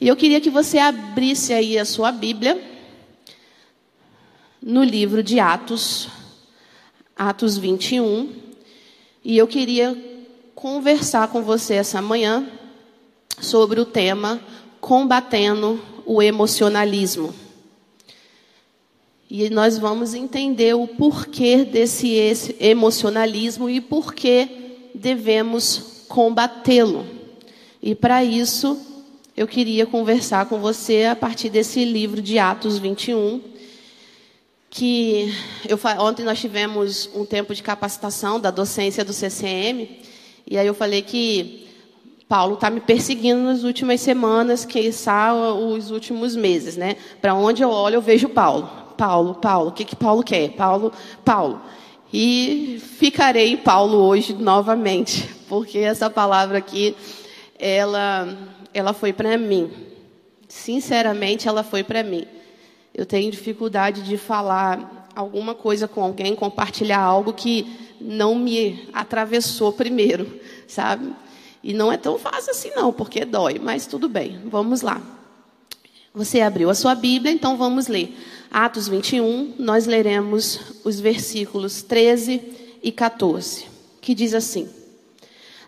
E eu queria que você abrisse aí a sua Bíblia no livro de Atos, Atos 21. E eu queria conversar com você essa manhã sobre o tema combatendo o emocionalismo. E nós vamos entender o porquê desse emocionalismo e por que devemos combatê-lo. E para isso, eu queria conversar com você a partir desse livro de Atos 21, que eu, ontem nós tivemos um tempo de capacitação da docência do CCM, e aí eu falei que Paulo está me perseguindo nas últimas semanas, que os últimos meses, né? Para onde eu olho, eu vejo Paulo. Paulo, Paulo, o que, que Paulo quer? Paulo, Paulo. E ficarei Paulo hoje novamente, porque essa palavra aqui, ela, ela foi para mim. Sinceramente, ela foi para mim. Eu tenho dificuldade de falar alguma coisa com alguém, compartilhar algo que não me atravessou primeiro, sabe? E não é tão fácil assim, não, porque dói, mas tudo bem, vamos lá. Você abriu a sua Bíblia, então vamos ler. Atos 21, nós leremos os versículos 13 e 14, que diz assim: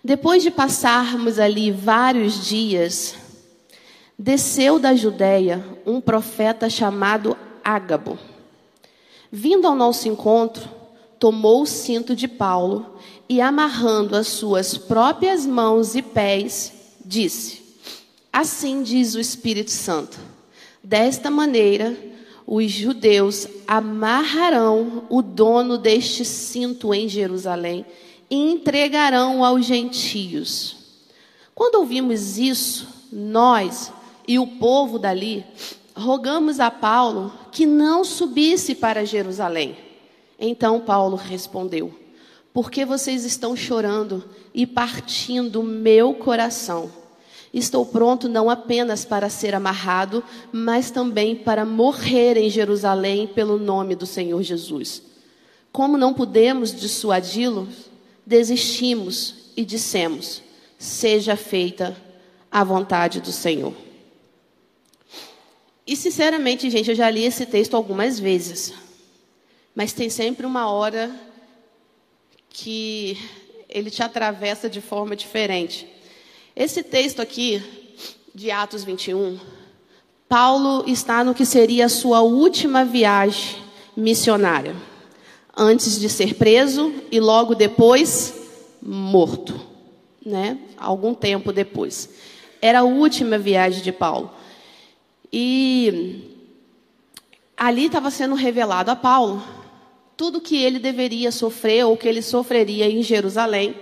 Depois de passarmos ali vários dias, desceu da Judéia um profeta chamado Ágabo. Vindo ao nosso encontro, tomou o cinto de Paulo e, amarrando as suas próprias mãos e pés, disse: Assim diz o Espírito Santo: Desta maneira, os judeus amarrarão o dono deste cinto em Jerusalém e entregarão aos gentios. Quando ouvimos isso, nós e o povo dali rogamos a Paulo que não subisse para Jerusalém. Então Paulo respondeu: Por que vocês estão chorando e partindo meu coração? Estou pronto não apenas para ser amarrado, mas também para morrer em Jerusalém pelo nome do Senhor Jesus. Como não pudemos dissuadi-lo, desistimos e dissemos: Seja feita a vontade do Senhor. E sinceramente, gente, eu já li esse texto algumas vezes. Mas tem sempre uma hora que ele te atravessa de forma diferente. Esse texto aqui, de Atos 21, Paulo está no que seria a sua última viagem missionária, antes de ser preso e logo depois morto, né? Algum tempo depois. Era a última viagem de Paulo. E ali estava sendo revelado a Paulo tudo que ele deveria sofrer ou que ele sofreria em Jerusalém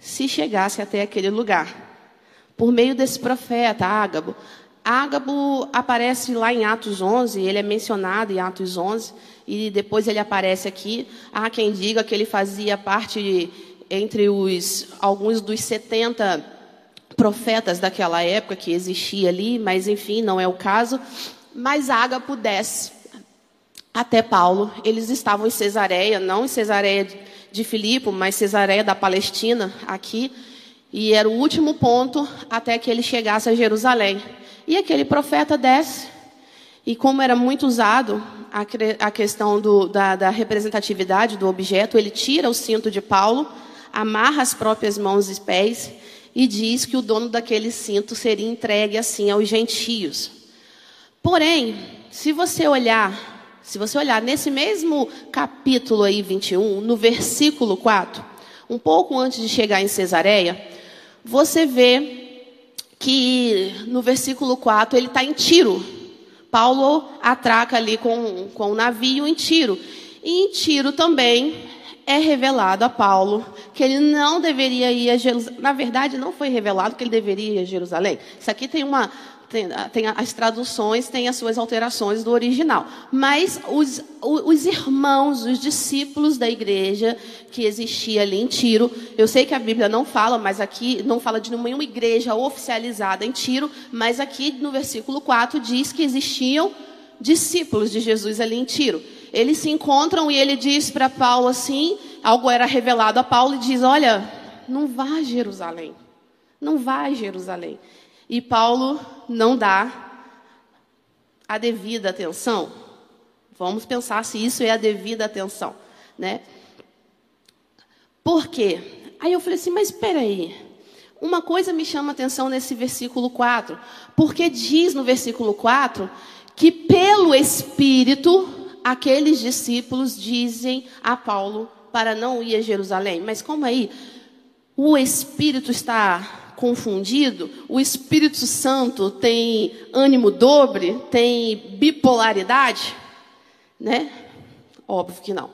se chegasse até aquele lugar. Por meio desse profeta, Ágabo. Ágabo aparece lá em Atos 11, ele é mencionado em Atos 11, e depois ele aparece aqui. Há quem diga que ele fazia parte de, entre os alguns dos 70 profetas daquela época que existia ali, mas enfim, não é o caso. Mas Ágabo desce até Paulo. Eles estavam em Cesareia, não em Cesareia de Filipe, mas Cesareia da Palestina, aqui. E era o último ponto até que ele chegasse a Jerusalém. E aquele profeta desce. E como era muito usado a, a questão do, da, da representatividade do objeto, ele tira o cinto de Paulo, amarra as próprias mãos e pés e diz que o dono daquele cinto seria entregue assim aos gentios. Porém, se você olhar se você olhar nesse mesmo capítulo aí 21, no versículo 4, um pouco antes de chegar em Cesareia, você vê que no versículo 4 ele está em Tiro. Paulo atraca ali com, com o navio em Tiro. E em Tiro também é revelado a Paulo que ele não deveria ir a Jerusalém. Na verdade, não foi revelado que ele deveria ir a Jerusalém. Isso aqui tem uma, tem, tem, as traduções têm as suas alterações do original. Mas os, os irmãos, os discípulos da igreja que existia ali em Tiro, eu sei que a Bíblia não fala, mas aqui não fala de nenhuma igreja oficializada em Tiro, mas aqui no versículo 4 diz que existiam discípulos de Jesus ali em Tiro. Eles se encontram e ele diz para Paulo assim, algo era revelado a Paulo e diz: "Olha, não vá a Jerusalém. Não vá a Jerusalém". E Paulo não dá a devida atenção? Vamos pensar se isso é a devida atenção, né? Por quê? Aí eu falei assim, mas espera aí. Uma coisa me chama atenção nesse versículo 4, porque diz no versículo 4 que pelo Espírito aqueles discípulos dizem a Paulo para não ir a Jerusalém. Mas como aí o Espírito está confundido, o Espírito Santo tem ânimo dobre, tem bipolaridade, né? Óbvio que não.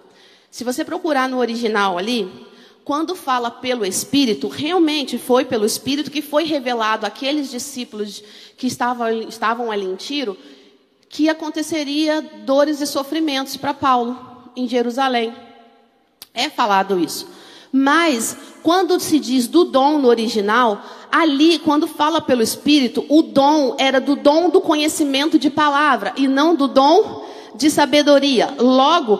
Se você procurar no original ali, quando fala pelo Espírito, realmente foi pelo Espírito que foi revelado àqueles discípulos que estavam, estavam ali em Tiro, que aconteceria dores e sofrimentos para Paulo em Jerusalém. É falado isso. Mas, quando se diz do dom no original, ali, quando fala pelo Espírito, o dom era do dom do conhecimento de palavra e não do dom de sabedoria. Logo,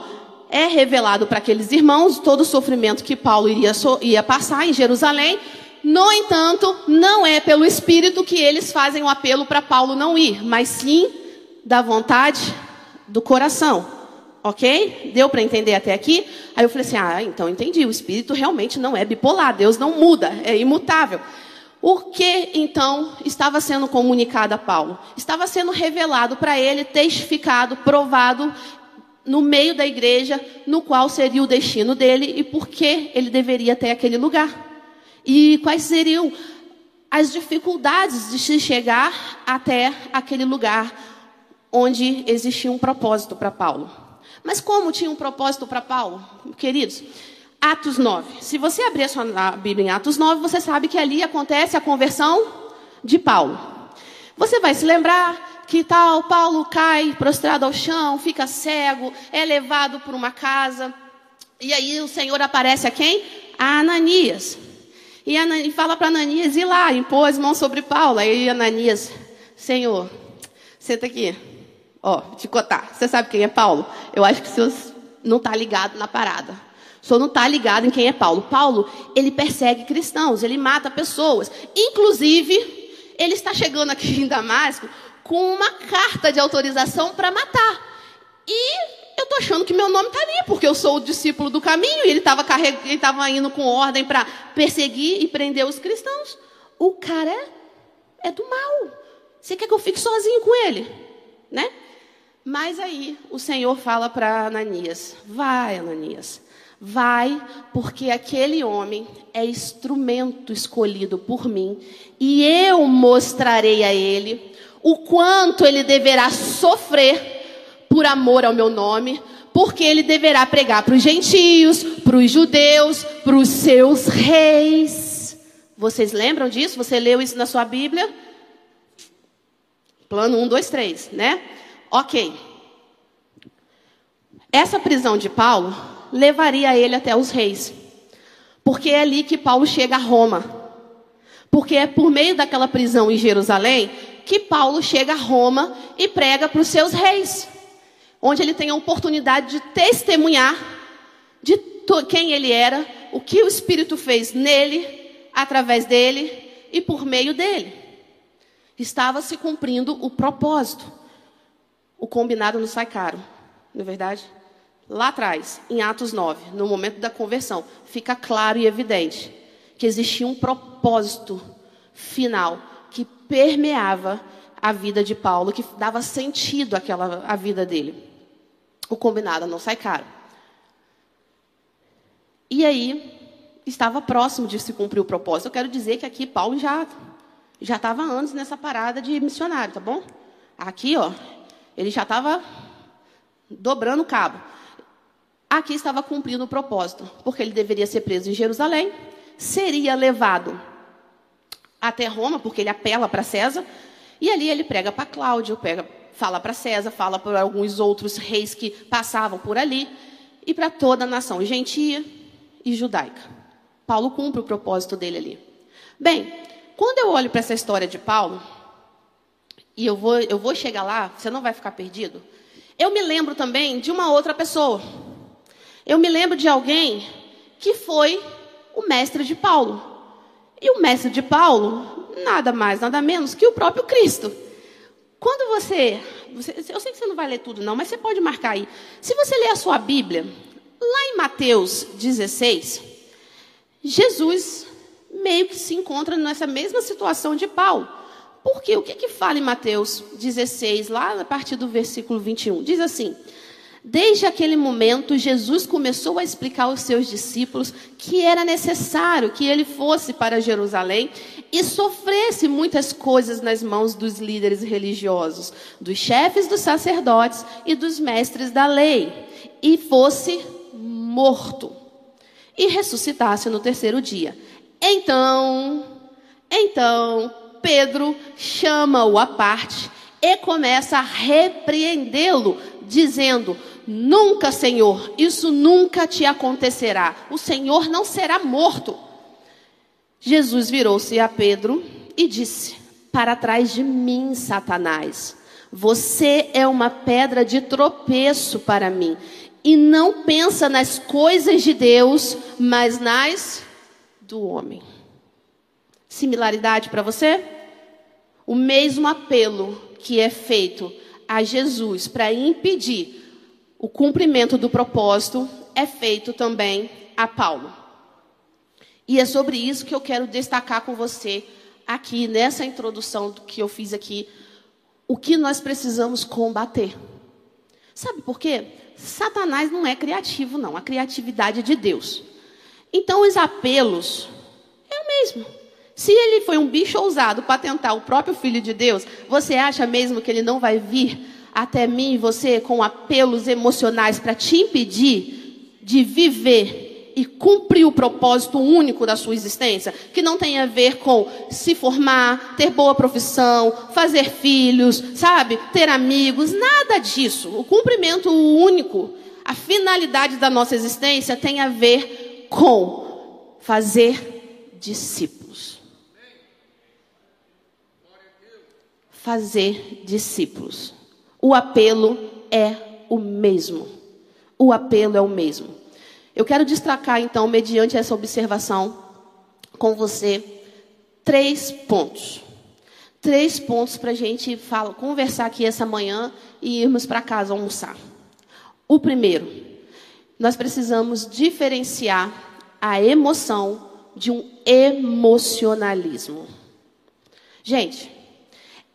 é revelado para aqueles irmãos todo o sofrimento que Paulo iria, ia passar em Jerusalém. No entanto, não é pelo Espírito que eles fazem o apelo para Paulo não ir, mas sim da vontade do coração. Ok? Deu para entender até aqui? Aí eu falei assim: ah, então entendi. O espírito realmente não é bipolar. Deus não muda, é imutável. O que então estava sendo comunicado a Paulo? Estava sendo revelado para ele, testificado, provado no meio da igreja, no qual seria o destino dele e por que ele deveria ter aquele lugar. E quais seriam as dificuldades de se chegar até aquele lugar onde existia um propósito para Paulo. Mas como tinha um propósito para Paulo, queridos? Atos 9. Se você abrir a sua Bíblia em Atos 9, você sabe que ali acontece a conversão de Paulo. Você vai se lembrar que tal, Paulo cai prostrado ao chão, fica cego, é levado por uma casa. E aí o Senhor aparece a quem? A Ananias. E, fala para Ananias ir lá, impor as mãos sobre Paulo. Aí Ananias, Senhor, senta aqui. Ó, te cotar. Você sabe quem é Paulo? Eu acho que o senhor não está ligado na parada. O senhor não está ligado em quem é Paulo. Paulo, ele persegue cristãos, ele mata pessoas. Inclusive, ele está chegando aqui em Damasco com uma carta de autorização para matar. E eu estou achando que meu nome está ali, porque eu sou o discípulo do caminho e ele estava carreg... indo com ordem para perseguir e prender os cristãos. O cara é, é do mal. Você quer que eu fique sozinho com ele? Né? Mas aí o Senhor fala para Ananias: Vai, Ananias, vai, porque aquele homem é instrumento escolhido por mim, e eu mostrarei a ele o quanto ele deverá sofrer por amor ao meu nome, porque ele deverá pregar para os gentios, para os judeus, para os seus reis. Vocês lembram disso? Você leu isso na sua Bíblia? Plano 1, 2, 3, né? Ok. Essa prisão de Paulo levaria ele até os reis. Porque é ali que Paulo chega a Roma. Porque é por meio daquela prisão em Jerusalém que Paulo chega a Roma e prega para os seus reis. Onde ele tem a oportunidade de testemunhar de quem ele era, o que o Espírito fez nele, através dele e por meio dele. Estava se cumprindo o propósito o combinado não sai caro, não é verdade? Lá atrás, em Atos 9, no momento da conversão, fica claro e evidente que existia um propósito final que permeava a vida de Paulo, que dava sentido àquela à vida dele. O combinado não sai caro. E aí, estava próximo de se cumprir o propósito. Eu quero dizer que aqui Paulo já já estava antes nessa parada de missionário, tá bom? Aqui, ó, ele já estava dobrando o cabo. Aqui estava cumprindo o propósito, porque ele deveria ser preso em Jerusalém, seria levado até Roma, porque ele apela para César, e ali ele prega para Cláudio, fala para César, fala para alguns outros reis que passavam por ali, e para toda a nação gentia e judaica. Paulo cumpre o propósito dele ali. Bem, quando eu olho para essa história de Paulo, e eu vou, eu vou chegar lá, você não vai ficar perdido. Eu me lembro também de uma outra pessoa. Eu me lembro de alguém que foi o mestre de Paulo. E o mestre de Paulo, nada mais, nada menos que o próprio Cristo. Quando você, você, Eu sei que você não vai ler tudo, não, mas você pode marcar aí. Se você ler a sua Bíblia, lá em Mateus 16, Jesus meio que se encontra nessa mesma situação de Paulo. Porque o que, que fala em Mateus 16, lá a partir do versículo 21? Diz assim. Desde aquele momento, Jesus começou a explicar aos seus discípulos que era necessário que ele fosse para Jerusalém e sofresse muitas coisas nas mãos dos líderes religiosos, dos chefes dos sacerdotes e dos mestres da lei, e fosse morto e ressuscitasse no terceiro dia. Então, então, Pedro chama-o à parte e começa a repreendê-lo, dizendo: Nunca, Senhor, isso nunca te acontecerá. O Senhor não será morto. Jesus virou-se a Pedro e disse: Para trás de mim, Satanás. Você é uma pedra de tropeço para mim. E não pensa nas coisas de Deus, mas nas do homem. Similaridade para você? O mesmo apelo que é feito a Jesus para impedir o cumprimento do propósito é feito também a Paulo. E é sobre isso que eu quero destacar com você aqui nessa introdução que eu fiz aqui, o que nós precisamos combater. Sabe por quê? Satanás não é criativo, não. A criatividade é de Deus. Então, os apelos é o mesmo. Se ele foi um bicho ousado para tentar o próprio Filho de Deus, você acha mesmo que ele não vai vir até mim e você com apelos emocionais para te impedir de viver e cumprir o propósito único da sua existência, que não tem a ver com se formar, ter boa profissão, fazer filhos, sabe, ter amigos, nada disso. O cumprimento único, a finalidade da nossa existência tem a ver com fazer discípulos. Fazer discípulos. O apelo é o mesmo. O apelo é o mesmo. Eu quero destacar, então, mediante essa observação, com você, três pontos. Três pontos para a gente fala, conversar aqui essa manhã e irmos para casa almoçar. O primeiro, nós precisamos diferenciar a emoção de um emocionalismo. Gente,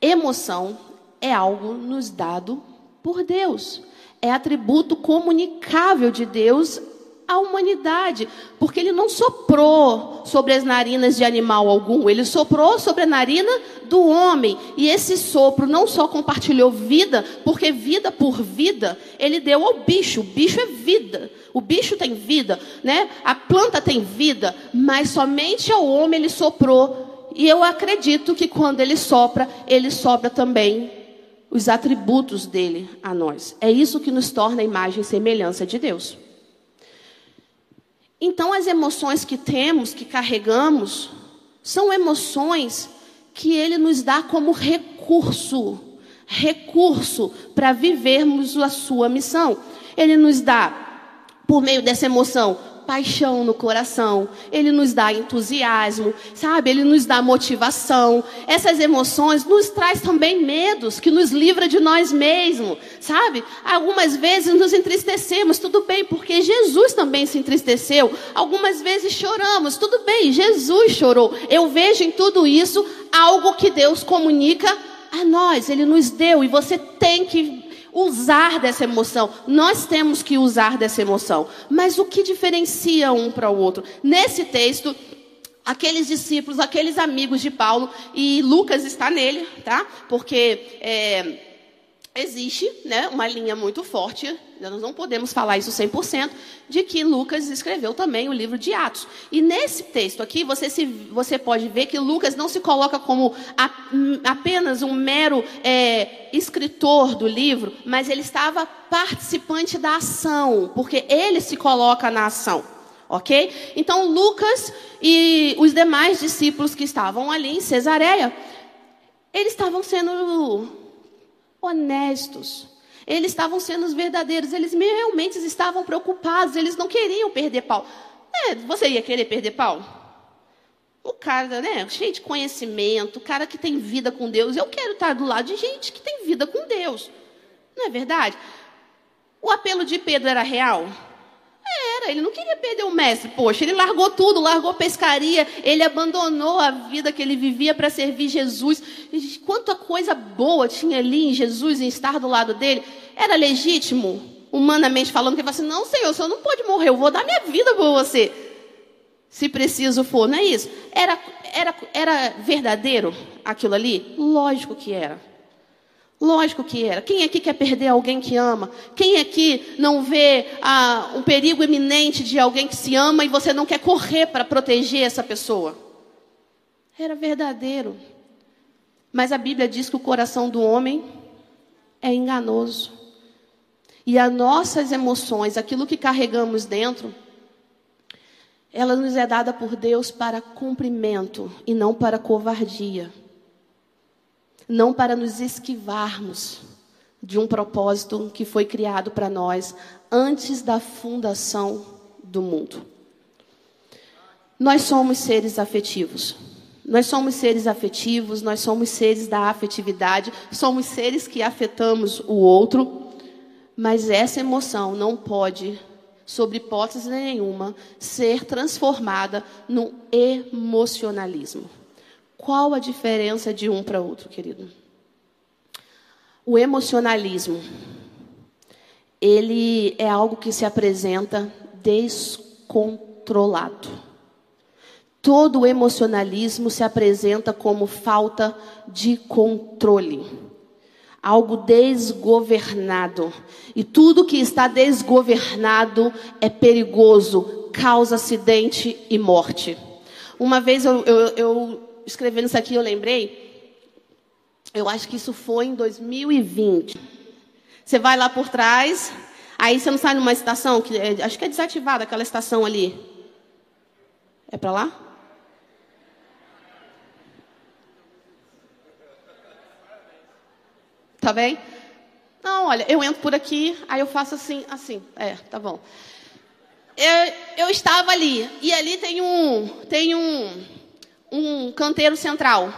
emoção é algo nos dado por Deus. É atributo comunicável de Deus à humanidade, porque ele não soprou sobre as narinas de animal algum, ele soprou sobre a narina do homem. E esse sopro não só compartilhou vida, porque vida por vida ele deu ao bicho. O bicho é vida. O bicho tem vida, né? A planta tem vida, mas somente ao homem ele soprou. E eu acredito que quando ele sopra, ele sopra também os atributos dele a nós. É isso que nos torna a imagem e semelhança de Deus. Então, as emoções que temos, que carregamos, são emoções que ele nos dá como recurso recurso para vivermos a sua missão. Ele nos dá, por meio dessa emoção, paixão no coração, ele nos dá entusiasmo, sabe? Ele nos dá motivação. Essas emoções nos traz também medos que nos livra de nós mesmos, sabe? Algumas vezes nos entristecemos, tudo bem, porque Jesus também se entristeceu. Algumas vezes choramos, tudo bem, Jesus chorou. Eu vejo em tudo isso algo que Deus comunica a nós, ele nos deu e você tem que usar dessa emoção. Nós temos que usar dessa emoção. Mas o que diferencia um para o outro? Nesse texto, aqueles discípulos, aqueles amigos de Paulo, e Lucas está nele, tá? Porque é, existe né, uma linha muito forte, nós não podemos falar isso 100%, de que Lucas escreveu também o livro de Atos. E nesse texto aqui, você, se, você pode ver que Lucas não se coloca como a, apenas um mero é, escritor do livro, mas ele estava participante da ação, porque ele se coloca na ação. Ok? Então, Lucas e os demais discípulos que estavam ali em Cesareia, eles estavam sendo honestos. Eles estavam sendo os verdadeiros, eles realmente estavam preocupados, eles não queriam perder Paulo. É, você ia querer perder Paulo? O cara, né, cheio de conhecimento, o cara que tem vida com Deus. Eu quero estar do lado de gente que tem vida com Deus. Não é verdade? O apelo de Pedro era real? Ele não queria perder o mestre. Poxa, ele largou tudo, largou pescaria, ele abandonou a vida que ele vivia para servir Jesus. Quanta coisa boa tinha ali em Jesus, em estar do lado dele. Era legítimo, humanamente falando, que ele falou assim: Não, Senhor, o Senhor não pode morrer, eu vou dar minha vida por você. Se preciso for, não é isso? Era, era, era verdadeiro aquilo ali? Lógico que era. Lógico que era. Quem aqui quer perder alguém que ama? Quem aqui não vê ah, um perigo iminente de alguém que se ama e você não quer correr para proteger essa pessoa? Era verdadeiro. Mas a Bíblia diz que o coração do homem é enganoso. E as nossas emoções, aquilo que carregamos dentro, ela nos é dada por Deus para cumprimento e não para covardia não para nos esquivarmos de um propósito que foi criado para nós antes da fundação do mundo. Nós somos seres afetivos. Nós somos seres afetivos, nós somos seres da afetividade, somos seres que afetamos o outro, mas essa emoção não pode, sob hipótese nenhuma, ser transformada no emocionalismo. Qual a diferença de um para outro, querido? O emocionalismo, ele é algo que se apresenta descontrolado. Todo o emocionalismo se apresenta como falta de controle, algo desgovernado. E tudo que está desgovernado é perigoso, causa acidente e morte. Uma vez eu, eu, eu escrevendo isso aqui, eu lembrei. Eu acho que isso foi em 2020. Você vai lá por trás, aí você não sai numa estação, que é, acho que é desativada aquela estação ali. É para lá? Tá bem? Não, olha, eu entro por aqui, aí eu faço assim, assim. É, tá bom. Eu, eu estava ali, e ali tem um, tem um, um canteiro central,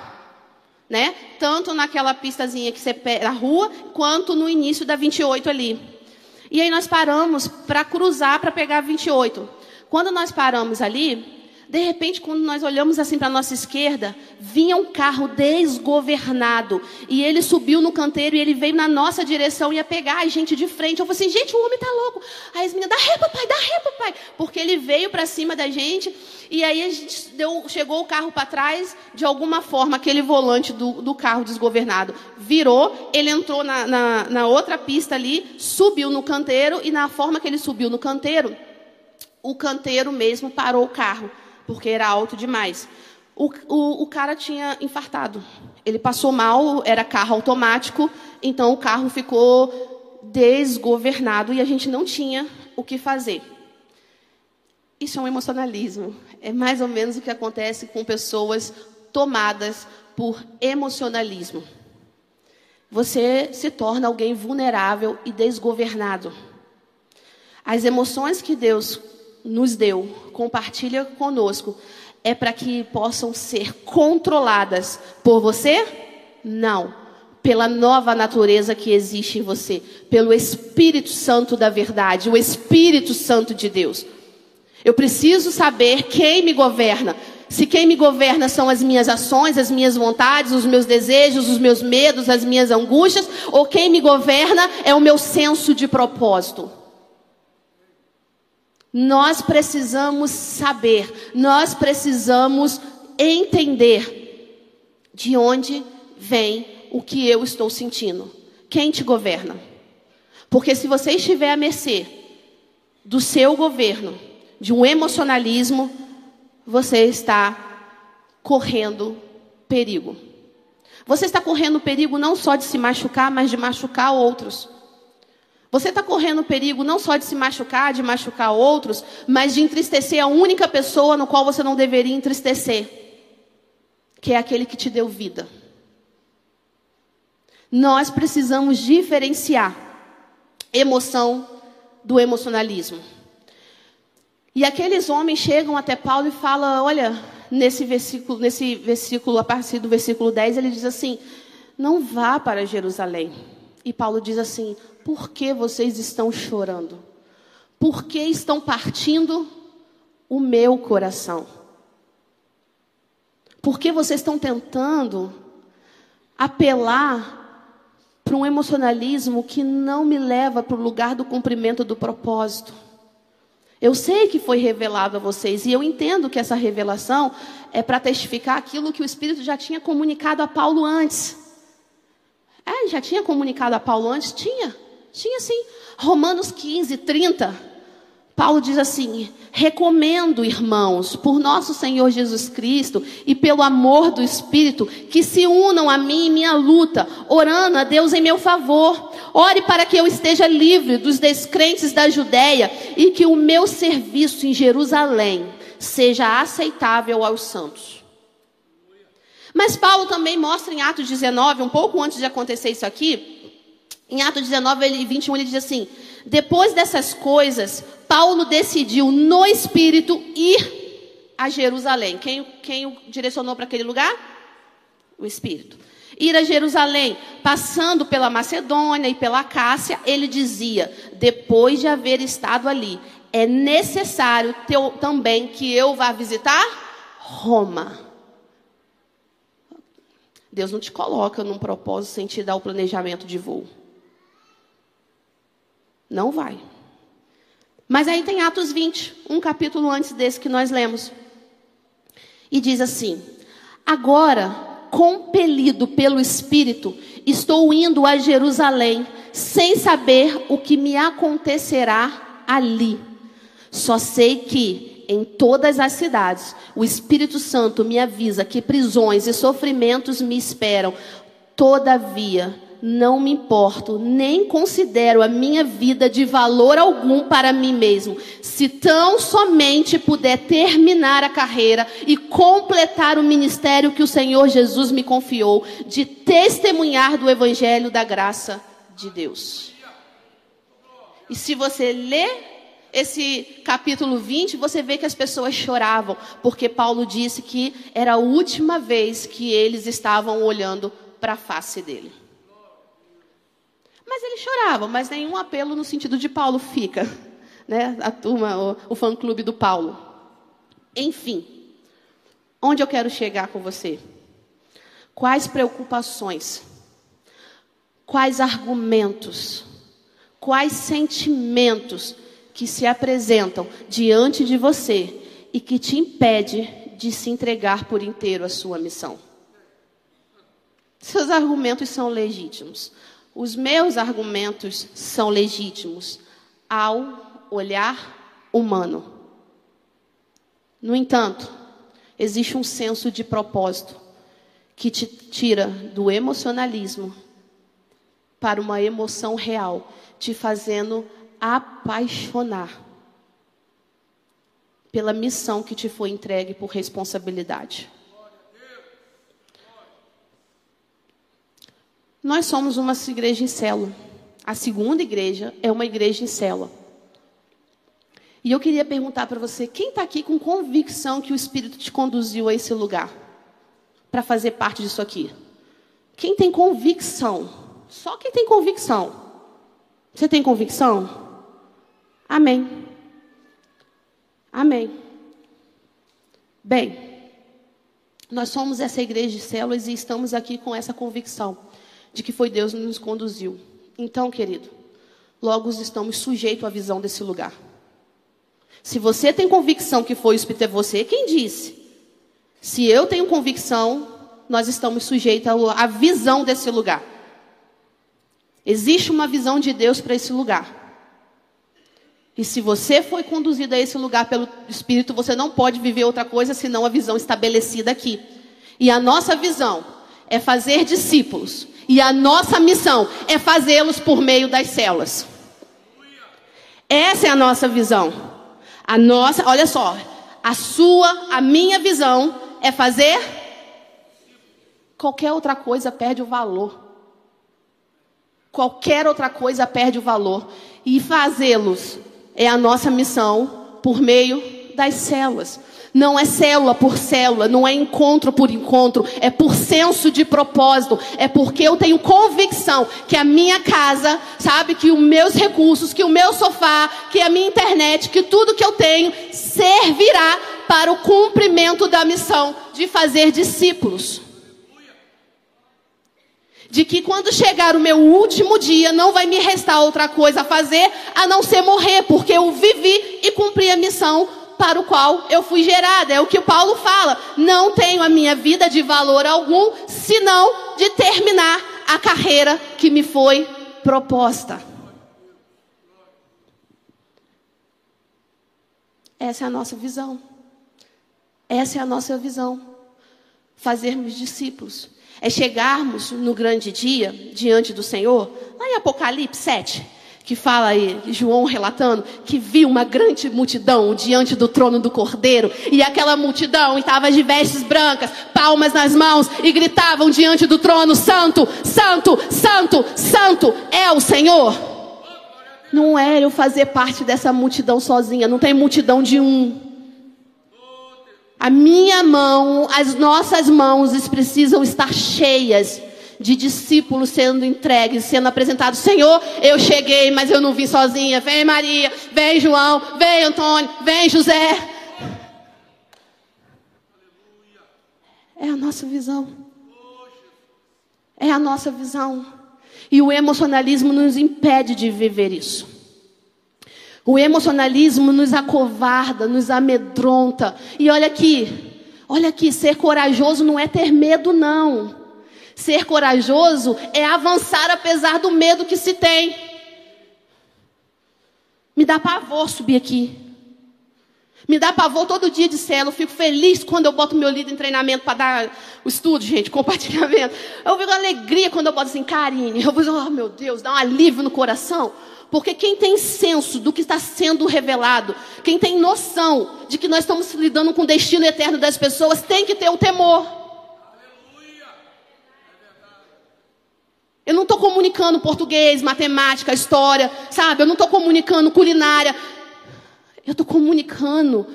né? Tanto naquela pistazinha que você pega na rua, quanto no início da 28 ali. E aí nós paramos para cruzar para pegar a 28. Quando nós paramos ali, de repente, quando nós olhamos assim para a nossa esquerda, vinha um carro desgovernado. E ele subiu no canteiro e ele veio na nossa direção e ia pegar a gente de frente. Eu falei assim, gente, o homem está louco. Aí as meninas, dá ré, papai, dá ré, papai. Porque ele veio para cima da gente. E aí a gente deu, chegou o carro para trás, de alguma forma, aquele volante do, do carro desgovernado virou, ele entrou na, na, na outra pista ali, subiu no canteiro, e na forma que ele subiu no canteiro, o canteiro mesmo parou o carro porque era alto demais. O, o, o cara tinha infartado. Ele passou mal, era carro automático, então o carro ficou desgovernado e a gente não tinha o que fazer. Isso é um emocionalismo. É mais ou menos o que acontece com pessoas tomadas por emocionalismo. Você se torna alguém vulnerável e desgovernado. As emoções que Deus nos deu, compartilha conosco, é para que possam ser controladas por você? Não. Pela nova natureza que existe em você, pelo Espírito Santo da verdade, o Espírito Santo de Deus. Eu preciso saber quem me governa. Se quem me governa são as minhas ações, as minhas vontades, os meus desejos, os meus medos, as minhas angústias, ou quem me governa é o meu senso de propósito. Nós precisamos saber, nós precisamos entender de onde vem o que eu estou sentindo. Quem te governa? Porque se você estiver à mercê do seu governo, de um emocionalismo, você está correndo perigo. Você está correndo perigo não só de se machucar, mas de machucar outros. Você está correndo perigo não só de se machucar, de machucar outros, mas de entristecer a única pessoa no qual você não deveria entristecer, que é aquele que te deu vida. Nós precisamos diferenciar emoção do emocionalismo. E aqueles homens chegam até Paulo e falam: Olha, nesse versículo, nesse versículo, a partir do versículo 10, ele diz assim: Não vá para Jerusalém. E Paulo diz assim: Por que vocês estão chorando? Por que estão partindo o meu coração? Por que vocês estão tentando apelar para um emocionalismo que não me leva para o lugar do cumprimento do propósito? Eu sei que foi revelado a vocês e eu entendo que essa revelação é para testificar aquilo que o Espírito já tinha comunicado a Paulo antes. É, já tinha comunicado a Paulo antes? Tinha. Tinha sim. Romanos 15, 30. Paulo diz assim: recomendo, irmãos, por nosso Senhor Jesus Cristo e pelo amor do Espírito, que se unam a mim em minha luta, orando a Deus em meu favor. Ore para que eu esteja livre dos descrentes da Judéia e que o meu serviço em Jerusalém seja aceitável aos santos. Mas Paulo também mostra em Atos 19, um pouco antes de acontecer isso aqui, em Atos 19 e 21, ele diz assim: Depois dessas coisas, Paulo decidiu no espírito ir a Jerusalém. Quem, quem o direcionou para aquele lugar? O espírito. Ir a Jerusalém, passando pela Macedônia e pela Cássia, ele dizia: depois de haver estado ali, é necessário ter, também que eu vá visitar Roma. Deus não te coloca num propósito sem te dar o planejamento de voo. Não vai. Mas aí tem Atos 20, um capítulo antes desse que nós lemos. E diz assim: Agora, compelido pelo Espírito, estou indo a Jerusalém, sem saber o que me acontecerá ali. Só sei que em todas as cidades o Espírito Santo me avisa que prisões e sofrimentos me esperam. Todavia, não me importo, nem considero a minha vida de valor algum para mim mesmo, se tão somente puder terminar a carreira e completar o ministério que o Senhor Jesus me confiou, de testemunhar do Evangelho da graça de Deus. E se você lê esse capítulo 20, você vê que as pessoas choravam, porque Paulo disse que era a última vez que eles estavam olhando para a face dele. Mas ele chorava, mas nenhum apelo no sentido de Paulo fica. Né? A turma, o, o fã-clube do Paulo. Enfim, onde eu quero chegar com você? Quais preocupações? Quais argumentos? Quais sentimentos que se apresentam diante de você e que te impede de se entregar por inteiro à sua missão? Seus argumentos são legítimos. Os meus argumentos são legítimos ao olhar humano. No entanto, existe um senso de propósito que te tira do emocionalismo para uma emoção real, te fazendo apaixonar pela missão que te foi entregue por responsabilidade. Nós somos uma igreja em célula. A segunda igreja é uma igreja em célula. E eu queria perguntar para você, quem está aqui com convicção que o Espírito te conduziu a esse lugar? Para fazer parte disso aqui? Quem tem convicção? Só quem tem convicção. Você tem convicção? Amém. Amém. Bem, nós somos essa igreja de células e estamos aqui com essa convicção de que foi Deus que nos conduziu. Então, querido, logo estamos sujeitos à visão desse lugar. Se você tem convicção que foi o Espírito é você, quem disse? Se eu tenho convicção, nós estamos sujeitos à visão desse lugar. Existe uma visão de Deus para esse lugar. E se você foi conduzido a esse lugar pelo Espírito, você não pode viver outra coisa senão a visão estabelecida aqui. E a nossa visão é fazer discípulos e a nossa missão é fazê-los por meio das células. Essa é a nossa visão. A nossa, olha só, a sua, a minha visão é fazer qualquer outra coisa perde o valor. Qualquer outra coisa perde o valor e fazê-los é a nossa missão por meio das células. Não é célula por célula, não é encontro por encontro, é por senso de propósito, é porque eu tenho convicção que a minha casa, sabe, que os meus recursos, que o meu sofá, que a minha internet, que tudo que eu tenho servirá para o cumprimento da missão de fazer discípulos. De que quando chegar o meu último dia, não vai me restar outra coisa a fazer a não ser morrer, porque eu vivi e cumpri a missão para o qual eu fui gerada. É o que Paulo fala. Não tenho a minha vida de valor algum, senão de terminar a carreira que me foi proposta. Essa é a nossa visão. Essa é a nossa visão. Fazermos discípulos. É chegarmos no grande dia diante do Senhor. Lá em Apocalipse 7 que fala aí, João relatando, que viu uma grande multidão diante do trono do Cordeiro, e aquela multidão estava de vestes brancas, palmas nas mãos, e gritavam diante do trono: Santo, Santo, Santo, Santo é o Senhor. Não é eu fazer parte dessa multidão sozinha, não tem multidão de um. A minha mão, as nossas mãos precisam estar cheias de discípulos sendo entregues, sendo apresentados. Senhor, eu cheguei, mas eu não vim sozinha. Vem Maria, vem João, vem Antônio, vem José. É a nossa visão. É a nossa visão. E o emocionalismo nos impede de viver isso. O emocionalismo nos acovarda, nos amedronta. E olha aqui, olha aqui, ser corajoso não é ter medo, não. Ser corajoso é avançar apesar do medo que se tem. Me dá pavor subir aqui. Me dá pavor todo dia de célula. Eu fico feliz quando eu boto meu líder em treinamento para dar o estudo, gente, compartilhamento. Eu fico alegria quando eu boto assim, Karine. Eu vou dizer, oh meu Deus, dá um alívio no coração. Porque quem tem senso do que está sendo revelado, quem tem noção de que nós estamos lidando com o destino eterno das pessoas, tem que ter o temor. Eu não estou comunicando português, matemática, história, sabe? Eu não estou comunicando culinária. Eu estou comunicando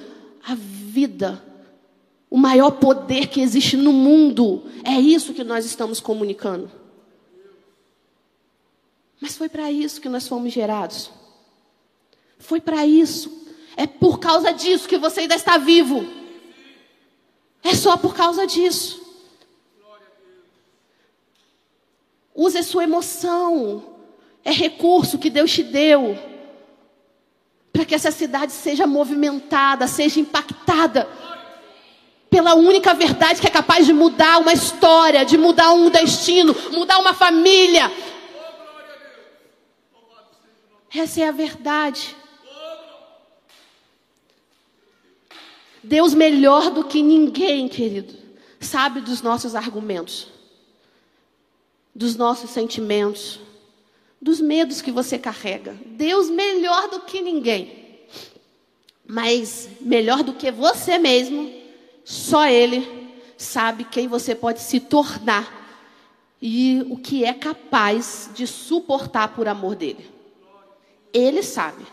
a vida. O maior poder que existe no mundo. É isso que nós estamos comunicando. Mas foi para isso que nós fomos gerados. Foi para isso. É por causa disso que você ainda está vivo. É só por causa disso. Use a sua emoção. É recurso que Deus te deu. Para que essa cidade seja movimentada, seja impactada. Pela única verdade que é capaz de mudar uma história, de mudar um destino, mudar uma família. Essa é a verdade. Deus melhor do que ninguém, querido, sabe dos nossos argumentos dos nossos sentimentos, dos medos que você carrega. Deus melhor do que ninguém. Mas melhor do que você mesmo, só Ele sabe quem você pode se tornar e o que é capaz de suportar por amor dele. Ele sabe.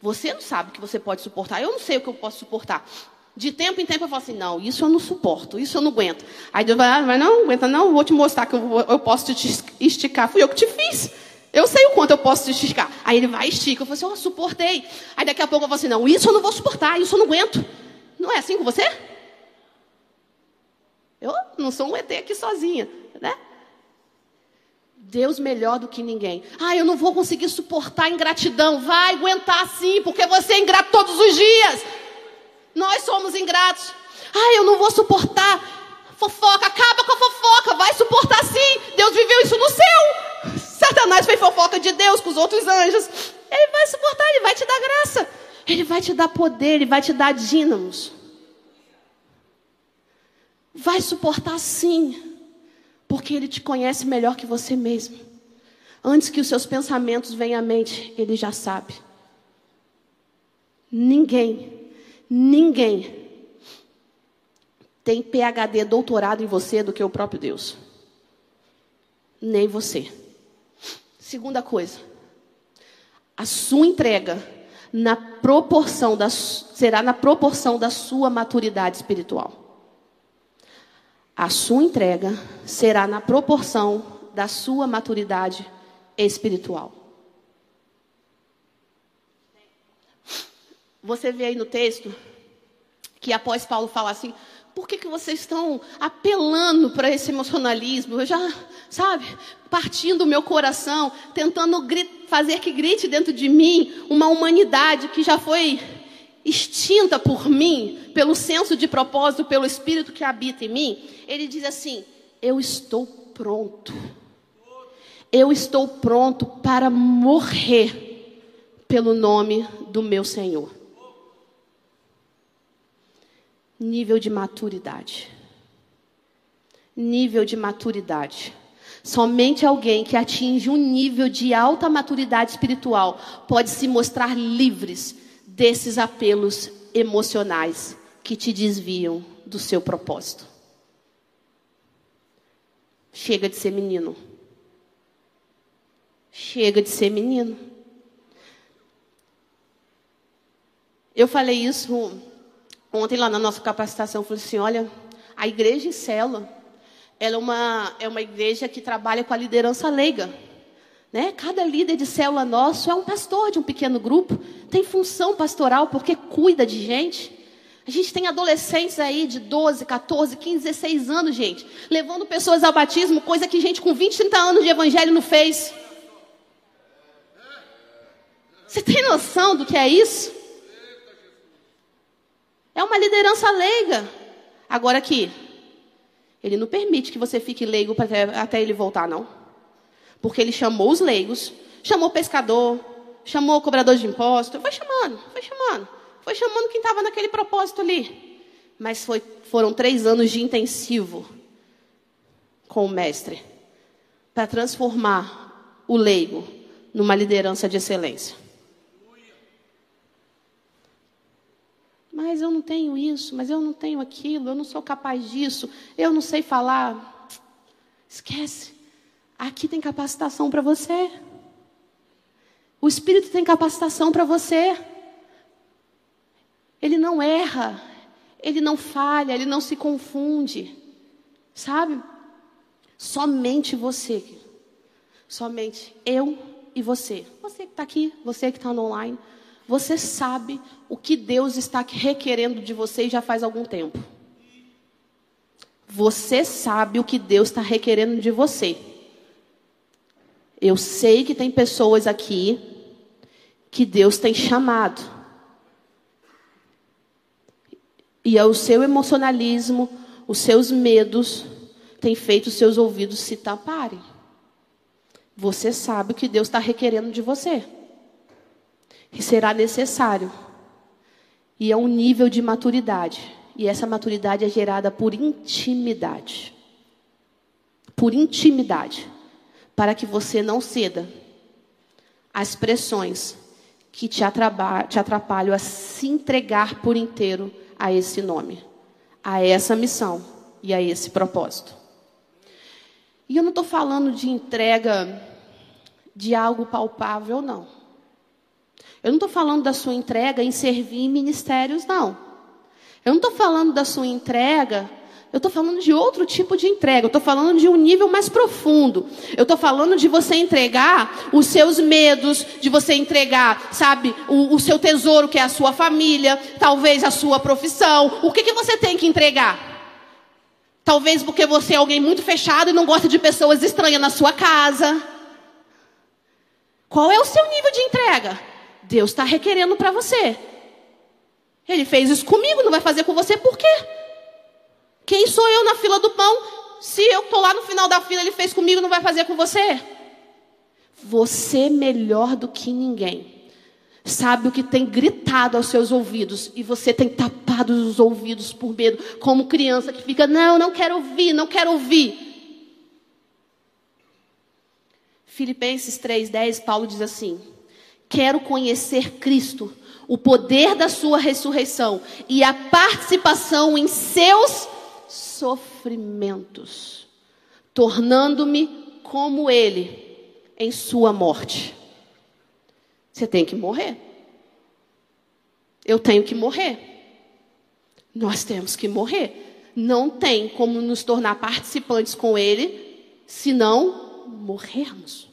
Você não sabe o que você pode suportar. Eu não sei o que eu posso suportar. De tempo em tempo eu falo assim, não, isso eu não suporto, isso eu não aguento. Aí Deus vai, ah, não aguenta não, vou te mostrar que eu, eu posso te esticar. Fui eu que te fiz. Eu sei o quanto eu posso te esticar. Aí ele vai estica. Eu falo assim, oh, suportei. Aí daqui a pouco eu falo assim, não, isso eu não vou suportar, isso eu não aguento. Não é assim com você? Eu não sou um ET aqui sozinha, né? Deus melhor do que ninguém. Ah, eu não vou conseguir suportar ingratidão. Vai aguentar sim, porque você é ingrato todos os dias. Nós somos ingratos. Ah, eu não vou suportar. Fofoca, acaba com a fofoca. Vai suportar sim. Deus viveu isso no céu. Satanás fez fofoca de Deus com os outros anjos. Ele vai suportar, ele vai te dar graça. Ele vai te dar poder, ele vai te dar dínamos. Vai suportar sim. Porque ele te conhece melhor que você mesmo. Antes que os seus pensamentos venham à mente, ele já sabe. Ninguém Ninguém tem PhD, doutorado em você do que o próprio Deus. Nem você. Segunda coisa, a sua entrega na proporção da, será na proporção da sua maturidade espiritual. A sua entrega será na proporção da sua maturidade espiritual. Você vê aí no texto que após Paulo falar assim, por que, que vocês estão apelando para esse emocionalismo? Eu já, sabe, partindo o meu coração, tentando fazer que grite dentro de mim uma humanidade que já foi extinta por mim, pelo senso de propósito, pelo espírito que habita em mim. Ele diz assim: Eu estou pronto. Eu estou pronto para morrer pelo nome do meu Senhor nível de maturidade. Nível de maturidade. Somente alguém que atinge um nível de alta maturidade espiritual pode se mostrar livres desses apelos emocionais que te desviam do seu propósito. Chega de ser menino. Chega de ser menino. Eu falei isso Ontem lá na nossa capacitação, falei assim, olha, a igreja em célula, ela é uma, é uma igreja que trabalha com a liderança leiga. Né? Cada líder de célula nosso é um pastor de um pequeno grupo, tem função pastoral porque cuida de gente. A gente tem adolescentes aí de 12, 14, 15, 16 anos, gente, levando pessoas ao batismo, coisa que gente com 20, 30 anos de evangelho não fez. Você tem noção do que é isso? É uma liderança leiga. Agora aqui, ele não permite que você fique leigo até, até ele voltar, não. Porque ele chamou os leigos, chamou o pescador, chamou o cobrador de imposto, foi chamando, foi chamando, foi chamando quem estava naquele propósito ali. Mas foi, foram três anos de intensivo com o mestre para transformar o leigo numa liderança de excelência. Mas eu não tenho isso, mas eu não tenho aquilo, eu não sou capaz disso, eu não sei falar. Esquece. Aqui tem capacitação para você. O Espírito tem capacitação para você. Ele não erra, ele não falha, ele não se confunde. Sabe? Somente você. Somente eu e você. Você que está aqui, você que está online. Você sabe o que Deus está requerendo de você já faz algum tempo. Você sabe o que Deus está requerendo de você. Eu sei que tem pessoas aqui que Deus tem chamado. E é o seu emocionalismo, os seus medos, tem feito os seus ouvidos se taparem. Você sabe o que Deus está requerendo de você que será necessário. E é um nível de maturidade. E essa maturidade é gerada por intimidade. Por intimidade. Para que você não ceda às pressões que te atrapalham a se entregar por inteiro a esse nome, a essa missão e a esse propósito. E eu não estou falando de entrega de algo palpável, não. Eu não estou falando da sua entrega em servir em ministérios, não. Eu não estou falando da sua entrega, eu estou falando de outro tipo de entrega. Eu estou falando de um nível mais profundo. Eu estou falando de você entregar os seus medos, de você entregar, sabe, o, o, seu tesouro, que é a sua família, talvez a sua profissão. O que, que você tem que entregar? Talvez porque você é alguém muito fechado e não gosta de pessoas estranhas na sua casa. Qual é o seu nível de entrega? Deus está requerendo para você. Ele fez isso comigo, não vai fazer com você por quê? Quem sou eu na fila do pão? Se eu estou lá no final da fila, ele fez comigo, não vai fazer com você? Você melhor do que ninguém. Sabe o que tem gritado aos seus ouvidos e você tem tapado os ouvidos por medo, como criança que fica, não, não quero ouvir, não quero ouvir. Filipenses 3,10, Paulo diz assim: Quero conhecer Cristo, o poder da sua ressurreição e a participação em seus sofrimentos, tornando-me como ele em sua morte. Você tem que morrer. Eu tenho que morrer. Nós temos que morrer. Não tem como nos tornar participantes com Ele se não morrermos.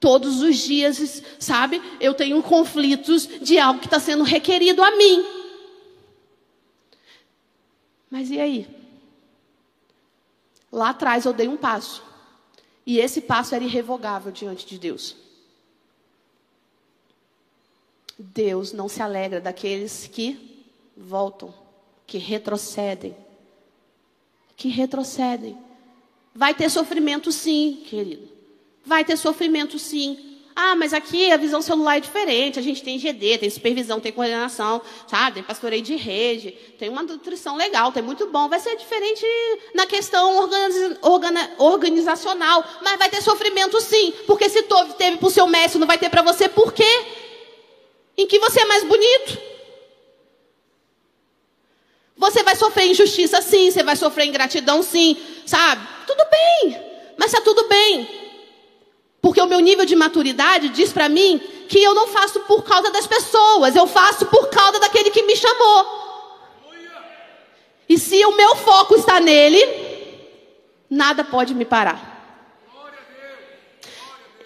Todos os dias, sabe, eu tenho conflitos de algo que está sendo requerido a mim. Mas e aí? Lá atrás eu dei um passo. E esse passo era irrevogável diante de Deus. Deus não se alegra daqueles que voltam, que retrocedem. Que retrocedem. Vai ter sofrimento sim, querido. Vai ter sofrimento sim. Ah, mas aqui a visão celular é diferente. A gente tem GD, tem supervisão, tem coordenação, sabe? Tem pastoreio de rede, tem uma nutrição legal, tem muito bom. Vai ser diferente na questão organizacional, mas vai ter sofrimento sim. Porque se teve para o seu mestre, não vai ter para você, por quê? Em que você é mais bonito? Você vai sofrer injustiça sim, você vai sofrer ingratidão sim, sabe? Tudo bem, mas está tudo bem. Porque o meu nível de maturidade diz para mim que eu não faço por causa das pessoas, eu faço por causa daquele que me chamou. E se o meu foco está nele, nada pode me parar.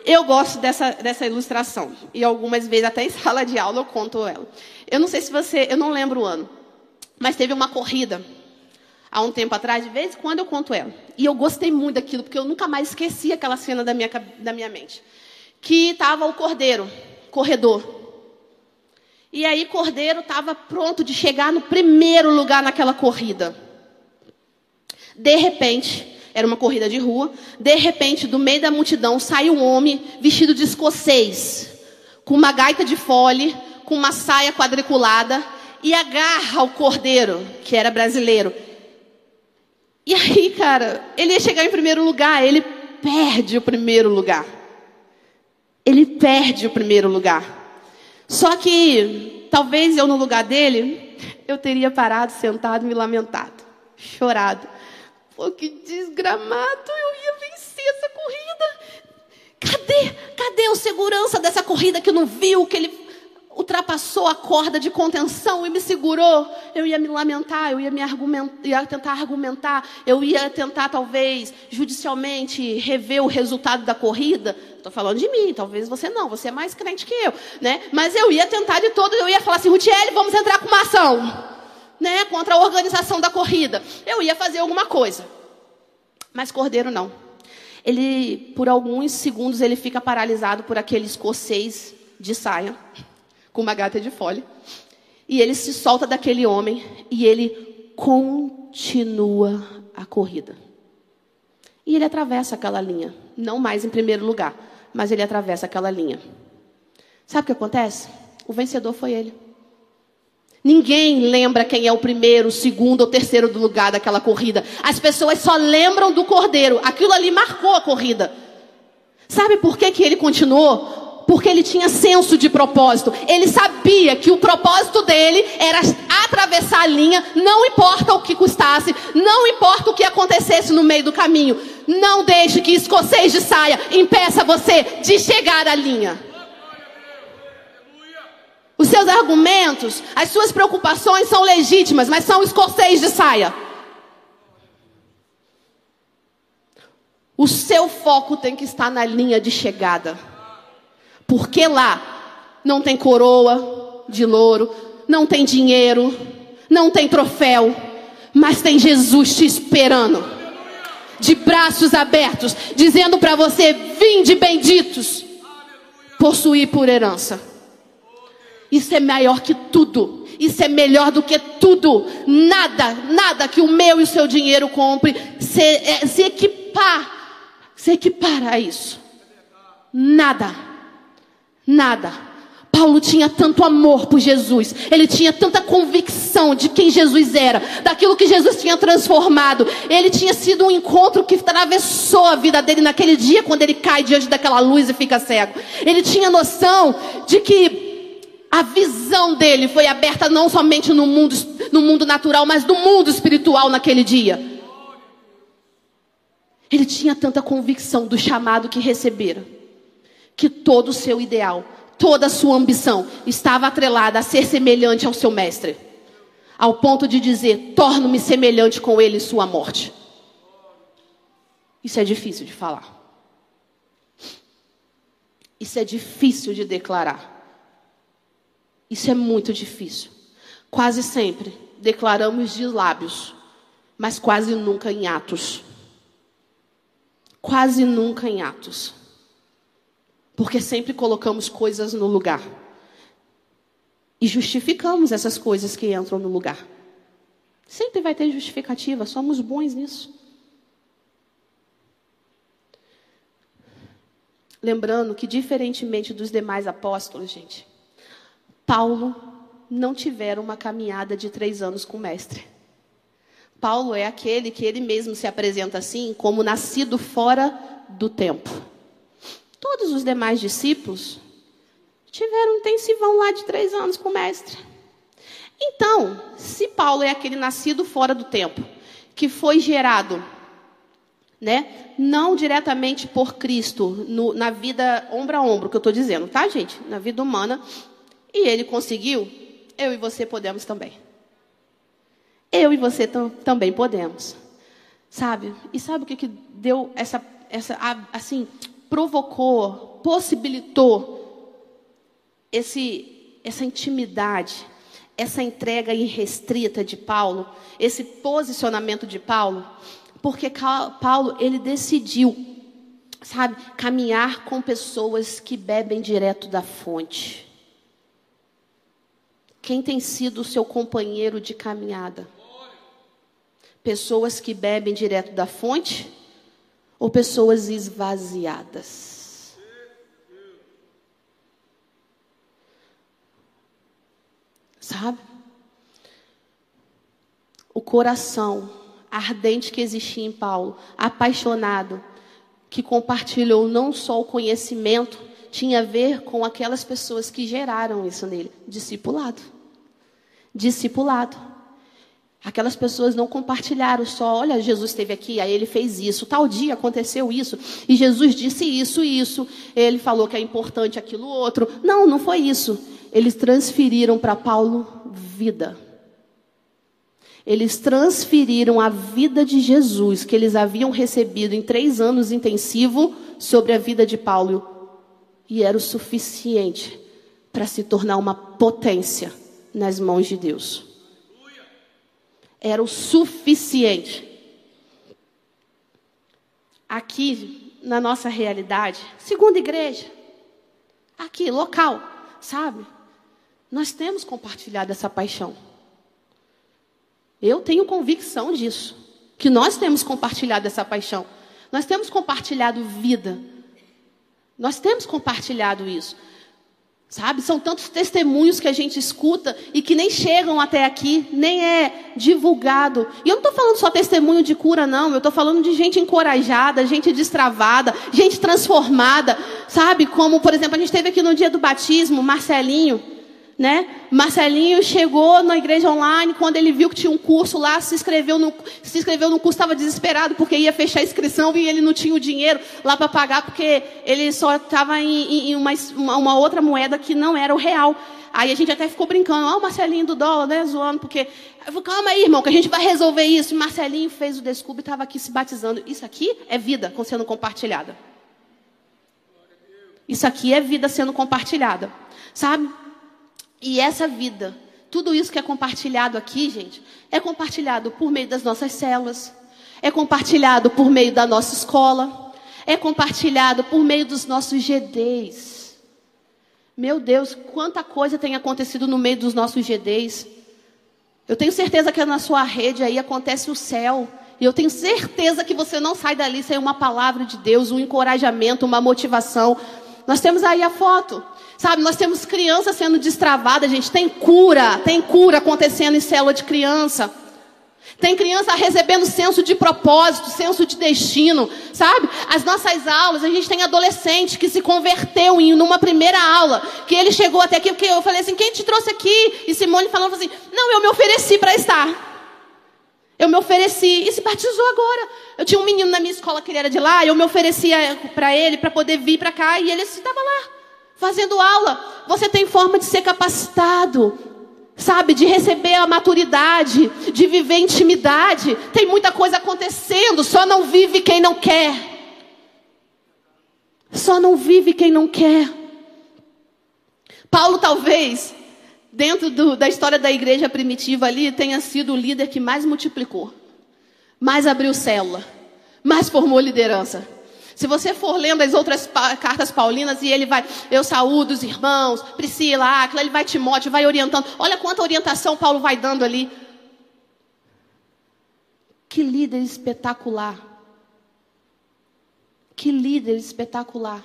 Eu gosto dessa, dessa ilustração. E algumas vezes, até em sala de aula, eu conto ela. Eu não sei se você. Eu não lembro o ano. Mas teve uma corrida. Há um tempo atrás, de vez em quando eu conto ela. E eu gostei muito daquilo, porque eu nunca mais esqueci aquela cena da minha, da minha mente. Que estava o cordeiro, corredor. E aí, cordeiro estava pronto de chegar no primeiro lugar naquela corrida. De repente, era uma corrida de rua. De repente, do meio da multidão, sai um homem vestido de escocês, com uma gaita de fole, com uma saia quadriculada, e agarra o cordeiro, que era brasileiro. E aí, cara, ele ia chegar em primeiro lugar, ele perde o primeiro lugar. Ele perde o primeiro lugar. Só que, talvez eu no lugar dele, eu teria parado, sentado, me lamentado, chorado. Pô, que desgramado, eu ia vencer essa corrida. Cadê? Cadê o segurança dessa corrida que não viu que ele ultrapassou a corda de contenção e me segurou? Eu ia me lamentar, eu ia me argumentar, ia tentar argumentar, eu ia tentar talvez judicialmente rever o resultado da corrida. Estou falando de mim, talvez você não, você é mais crente que eu, né? Mas eu ia tentar de todo, eu ia falar assim, Rutiel, vamos entrar com uma ação né, contra a organização da corrida. Eu ia fazer alguma coisa. Mas Cordeiro não. Ele, por alguns segundos, ele fica paralisado por aquele escocês de saia, com uma gata de folha. E ele se solta daquele homem e ele continua a corrida. E ele atravessa aquela linha. Não mais em primeiro lugar, mas ele atravessa aquela linha. Sabe o que acontece? O vencedor foi ele. Ninguém lembra quem é o primeiro, o segundo ou terceiro do lugar daquela corrida. As pessoas só lembram do cordeiro. Aquilo ali marcou a corrida. Sabe por que, que ele continuou? Porque ele tinha senso de propósito. Ele sabia que o propósito dele era atravessar a linha, não importa o que custasse, não importa o que acontecesse no meio do caminho. Não deixe que escocês de saia impeça você de chegar à linha. Os seus argumentos, as suas preocupações são legítimas, mas são escocês de saia. O seu foco tem que estar na linha de chegada. Porque lá não tem coroa de louro, não tem dinheiro, não tem troféu, mas tem Jesus te esperando. De braços abertos, dizendo para você: vinde benditos, possuir por herança. Isso é maior que tudo. Isso é melhor do que tudo. Nada, nada que o meu e o seu dinheiro compre se, é, se equipar, se equipar a isso. Nada. Nada. Paulo tinha tanto amor por Jesus, ele tinha tanta convicção de quem Jesus era, daquilo que Jesus tinha transformado. Ele tinha sido um encontro que atravessou a vida dele naquele dia, quando ele cai diante daquela luz e fica cego. Ele tinha noção de que a visão dele foi aberta não somente no mundo, no mundo natural, mas no mundo espiritual naquele dia. Ele tinha tanta convicção do chamado que recebera, que todo o seu ideal, toda a sua ambição estava atrelada a ser semelhante ao seu mestre, ao ponto de dizer: torno-me semelhante com ele em sua morte. Isso é difícil de falar. Isso é difícil de declarar. Isso é muito difícil. Quase sempre declaramos de lábios, mas quase nunca em atos. Quase nunca em atos. Porque sempre colocamos coisas no lugar. E justificamos essas coisas que entram no lugar. Sempre vai ter justificativa, somos bons nisso. Lembrando que, diferentemente dos demais apóstolos, gente, Paulo não tiveram uma caminhada de três anos com o mestre. Paulo é aquele que ele mesmo se apresenta assim, como nascido fora do tempo. Todos os demais discípulos tiveram um intensivão lá de três anos com o mestre. Então, se Paulo é aquele nascido fora do tempo, que foi gerado, né, não diretamente por Cristo, no, na vida ombro a ombro, que eu estou dizendo, tá, gente? Na vida humana, e ele conseguiu, eu e você podemos também. Eu e você também podemos. Sabe? E sabe o que, que deu essa, essa, assim, provocou, possibilitou esse, essa intimidade, essa entrega irrestrita de Paulo, esse posicionamento de Paulo? Porque Paulo, ele decidiu, sabe, caminhar com pessoas que bebem direto da fonte. Quem tem sido o seu companheiro de caminhada? Pessoas que bebem direto da fonte ou pessoas esvaziadas? Sabe? O coração ardente que existia em Paulo, apaixonado, que compartilhou não só o conhecimento, tinha a ver com aquelas pessoas que geraram isso nele discipulado discipulado. Aquelas pessoas não compartilharam só, olha, Jesus esteve aqui, aí ele fez isso, tal dia aconteceu isso, e Jesus disse isso, isso, ele falou que é importante aquilo outro. Não, não foi isso. Eles transferiram para Paulo vida. Eles transferiram a vida de Jesus, que eles haviam recebido em três anos intensivo, sobre a vida de Paulo. E era o suficiente para se tornar uma potência nas mãos de Deus. Era o suficiente. Aqui, na nossa realidade, segunda igreja, aqui, local, sabe? Nós temos compartilhado essa paixão. Eu tenho convicção disso, que nós temos compartilhado essa paixão. Nós temos compartilhado vida. Nós temos compartilhado isso. Sabe? São tantos testemunhos que a gente escuta e que nem chegam até aqui, nem é divulgado. E eu não estou falando só testemunho de cura, não. Eu estou falando de gente encorajada, gente destravada, gente transformada. Sabe? Como, por exemplo, a gente teve aqui no dia do batismo, Marcelinho né? Marcelinho chegou na igreja online quando ele viu que tinha um curso lá, se inscreveu no, se inscreveu no curso, estava desesperado porque ia fechar a inscrição e ele não tinha o dinheiro lá para pagar porque ele só estava em, em uma, uma, outra moeda que não era o real. Aí a gente até ficou brincando, ó, oh, o Marcelinho do dólar, né, zoando, porque. Falei, calma aí, irmão, que a gente vai resolver isso. E Marcelinho fez o desculpe e estava aqui se batizando. Isso aqui é vida sendo compartilhada. Isso aqui é vida sendo compartilhada. Sabe? E essa vida, tudo isso que é compartilhado aqui, gente, é compartilhado por meio das nossas células, é compartilhado por meio da nossa escola, é compartilhado por meio dos nossos GDs. Meu Deus, quanta coisa tem acontecido no meio dos nossos GDs. Eu tenho certeza que na sua rede aí acontece o céu. E eu tenho certeza que você não sai dali sem uma palavra de Deus, um encorajamento, uma motivação. Nós temos aí a foto. Sabe, nós temos crianças sendo destravadas, gente. Tem cura, tem cura acontecendo em célula de criança. Tem criança recebendo senso de propósito, senso de destino, sabe? As nossas aulas, a gente tem adolescente que se converteu em numa primeira aula, que ele chegou até aqui, porque eu falei assim, quem te trouxe aqui? E Simone falando assim, não, eu me ofereci para estar. Eu me ofereci e se batizou agora. Eu tinha um menino na minha escola que ele era de lá, eu me oferecia para ele para poder vir para cá e ele estava lá. Fazendo aula, você tem forma de ser capacitado, sabe, de receber a maturidade, de viver intimidade. Tem muita coisa acontecendo, só não vive quem não quer. Só não vive quem não quer. Paulo, talvez, dentro do, da história da igreja primitiva ali, tenha sido o líder que mais multiplicou, mais abriu célula, mais formou liderança. Se você for lendo as outras cartas paulinas e ele vai, eu saúdo os irmãos, Priscila, Aquila, ele vai Timóteo, vai orientando. Olha quanta orientação Paulo vai dando ali. Que líder espetacular. Que líder espetacular.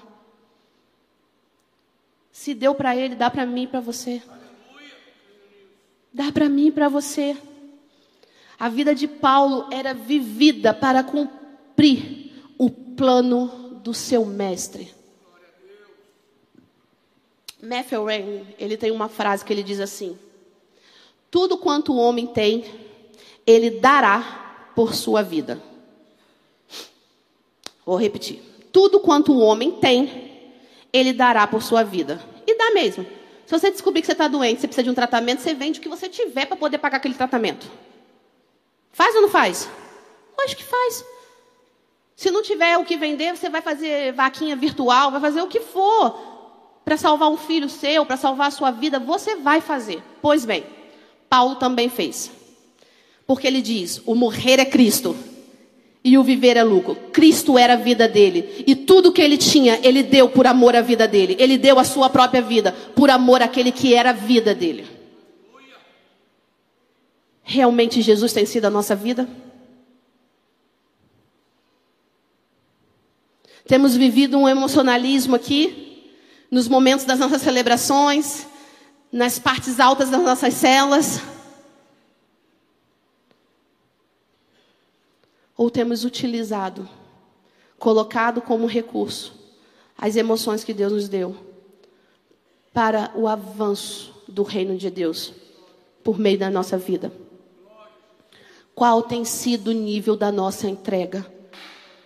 Se deu para ele, dá para mim e para você. Dá para mim e para você. A vida de Paulo era vivida para cumprir plano do seu mestre. Matthew Rain, ele tem uma frase que ele diz assim: Tudo quanto o homem tem, ele dará por sua vida. Vou repetir. Tudo quanto o homem tem, ele dará por sua vida. E dá mesmo. Se você descobrir que você está doente, você precisa de um tratamento, você vende o que você tiver para poder pagar aquele tratamento. Faz ou não faz? Acho que faz. Se não tiver o que vender, você vai fazer vaquinha virtual, vai fazer o que for para salvar um filho seu, para salvar a sua vida, você vai fazer. Pois bem, Paulo também fez. Porque ele diz: o morrer é Cristo e o viver é lucro. Cristo era a vida dele. E tudo que ele tinha, ele deu por amor à vida dele. Ele deu a sua própria vida por amor àquele que era a vida dele. Realmente Jesus tem sido a nossa vida? Temos vivido um emocionalismo aqui, nos momentos das nossas celebrações, nas partes altas das nossas celas. Ou temos utilizado, colocado como recurso, as emoções que Deus nos deu para o avanço do reino de Deus por meio da nossa vida. Qual tem sido o nível da nossa entrega?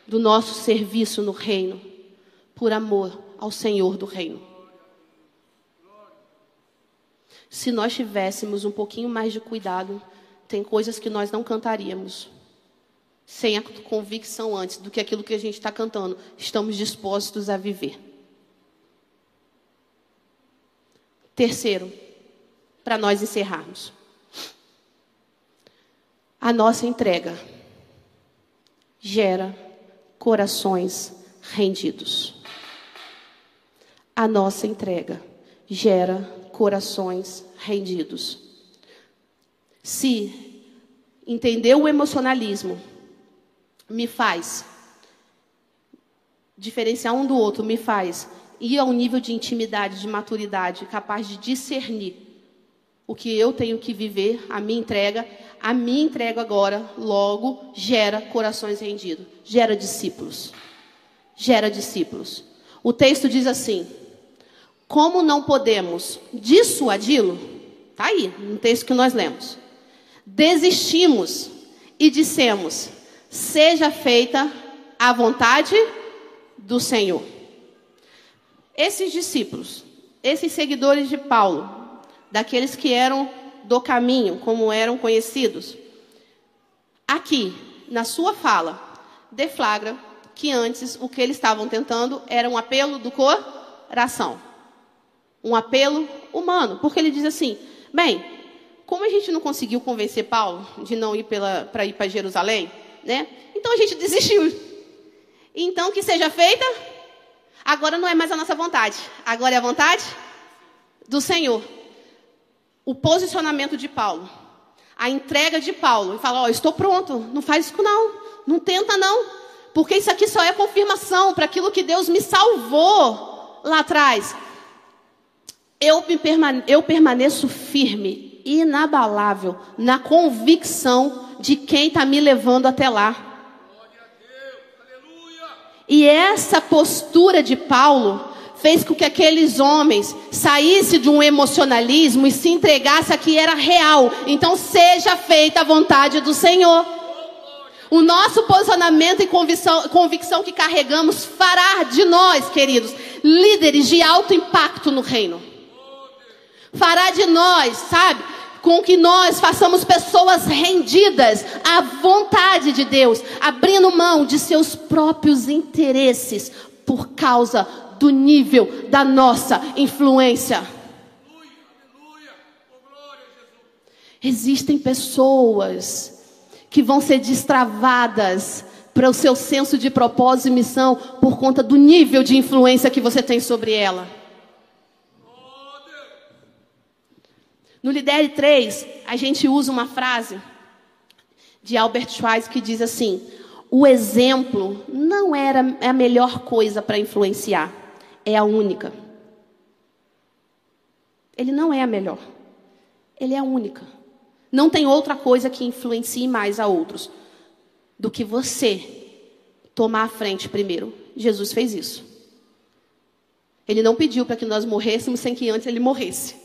Do nosso serviço no reino, por amor ao Senhor do reino. Se nós tivéssemos um pouquinho mais de cuidado, tem coisas que nós não cantaríamos. Sem a convicção antes do que aquilo que a gente está cantando, estamos dispostos a viver. Terceiro, para nós encerrarmos. A nossa entrega gera corações rendidos. A nossa entrega gera corações rendidos. Se entender o emocionalismo me faz diferenciar um do outro, me faz ir a um nível de intimidade, de maturidade, capaz de discernir o que eu tenho que viver, a minha entrega, a minha entrega agora, logo, gera corações rendidos, gera discípulos. Gera discípulos. O texto diz assim: Como não podemos dissuadi-lo? Está aí, no texto que nós lemos. Desistimos e dissemos: Seja feita a vontade do Senhor. Esses discípulos, esses seguidores de Paulo, daqueles que eram do caminho, como eram conhecidos. Aqui, na sua fala, deflagra que antes o que eles estavam tentando era um apelo do coração. Um apelo humano. Porque ele diz assim: bem, como a gente não conseguiu convencer Paulo de não ir para ir para Jerusalém, né? Então a gente desistiu. Então que seja feita. Agora não é mais a nossa vontade. Agora é a vontade do Senhor o posicionamento de Paulo, a entrega de Paulo, e fala: Ó, oh, estou pronto, não faz isso não, não tenta não, porque isso aqui só é confirmação para aquilo que Deus me salvou lá atrás. Eu, permane eu permaneço firme, inabalável, na convicção de quem está me levando até lá. E essa postura de Paulo fez com que aqueles homens saíssem de um emocionalismo e se entregassem a que era real. Então seja feita a vontade do Senhor. O nosso posicionamento e convicção, convicção que carregamos fará de nós, queridos, líderes de alto impacto no reino. Fará de nós, sabe, com que nós façamos pessoas rendidas à vontade de Deus, abrindo mão de seus próprios interesses por causa do nível da nossa influência. Existem pessoas que vão ser destravadas para o seu senso de propósito e missão por conta do nível de influência que você tem sobre ela. No Lidere 3, a gente usa uma frase de Albert Schweitzer que diz assim: o exemplo não era a melhor coisa para influenciar, é a única. Ele não é a melhor, ele é a única. Não tem outra coisa que influencie mais a outros do que você tomar a frente primeiro. Jesus fez isso. Ele não pediu para que nós morrêssemos sem que antes ele morresse.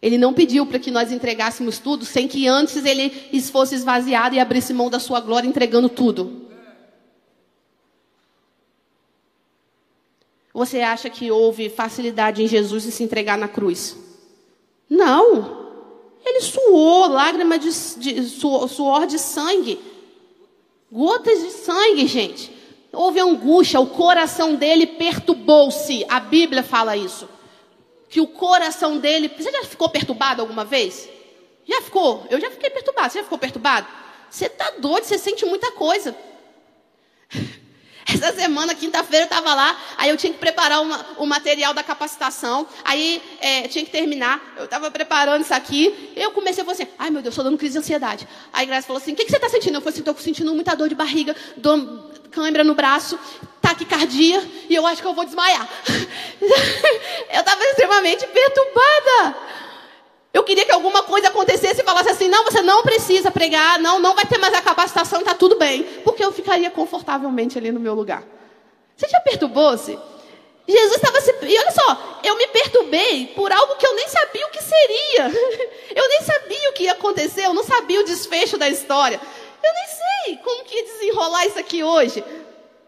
Ele não pediu para que nós entregássemos tudo sem que antes ele fosse esvaziado e abrisse mão da sua glória entregando tudo. Você acha que houve facilidade em Jesus em se entregar na cruz? Não. Ele suou, lágrima de, de suor, suor de sangue. Gotas de sangue, gente. Houve angústia, o coração dele perturbou-se. A Bíblia fala isso. Que o coração dele. Você já ficou perturbado alguma vez? Já ficou? Eu já fiquei perturbado. Você já ficou perturbado? Você está doido, você sente muita coisa. Essa semana, quinta-feira, eu estava lá, aí eu tinha que preparar uma, o material da capacitação, aí é, tinha que terminar, eu estava preparando isso aqui, eu comecei a falar assim, ai meu Deus, estou dando crise de ansiedade. Aí Graça falou assim, o que, que você está sentindo? Eu falei assim, estou sentindo muita dor de barriga, dor, câimbra no braço, taquicardia, e eu acho que eu vou desmaiar. eu estava extremamente perturbada. Eu queria que alguma coisa acontecesse e falasse assim: não, você não precisa pregar, não, não vai ter mais a capacitação, está tudo bem. Porque eu ficaria confortavelmente ali no meu lugar. Você já perturbou-se? Jesus estava se. E olha só, eu me perturbei por algo que eu nem sabia o que seria. Eu nem sabia o que ia acontecer, eu não sabia o desfecho da história. Eu nem sei como que ia desenrolar isso aqui hoje.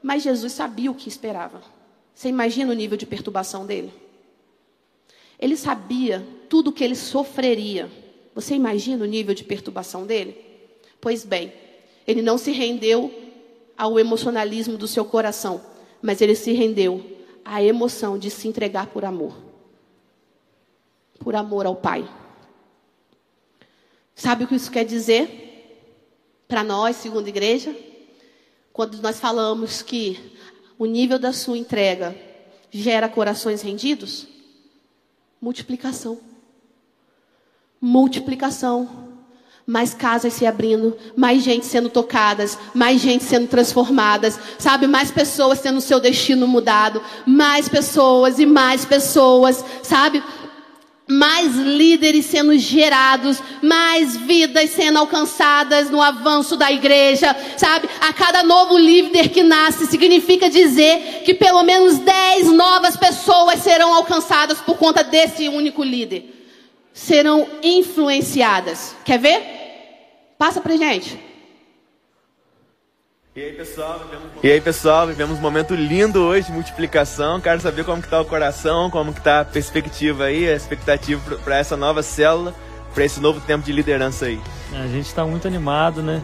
Mas Jesus sabia o que esperava. Você imagina o nível de perturbação dele? Ele sabia tudo o que ele sofreria. Você imagina o nível de perturbação dele? Pois bem, ele não se rendeu ao emocionalismo do seu coração, mas ele se rendeu à emoção de se entregar por amor. Por amor ao Pai. Sabe o que isso quer dizer? Para nós, segundo a igreja, quando nós falamos que o nível da sua entrega gera corações rendidos, Multiplicação. Multiplicação. Mais casas se abrindo, mais gente sendo tocadas, mais gente sendo transformadas, sabe? Mais pessoas tendo seu destino mudado, mais pessoas e mais pessoas, sabe? Mais líderes sendo gerados, mais vidas sendo alcançadas no avanço da igreja, sabe? A cada novo líder que nasce significa dizer que pelo menos 10 novas pessoas serão alcançadas por conta desse único líder. Serão influenciadas. Quer ver? Passa pra gente. E aí pessoal, vivemos, e aí, pessoal, vivemos um momento lindo hoje de multiplicação. Quero saber como que tá o coração, como que tá a perspectiva aí, a expectativa para essa nova célula, para esse novo tempo de liderança aí. É, a gente está muito animado, né?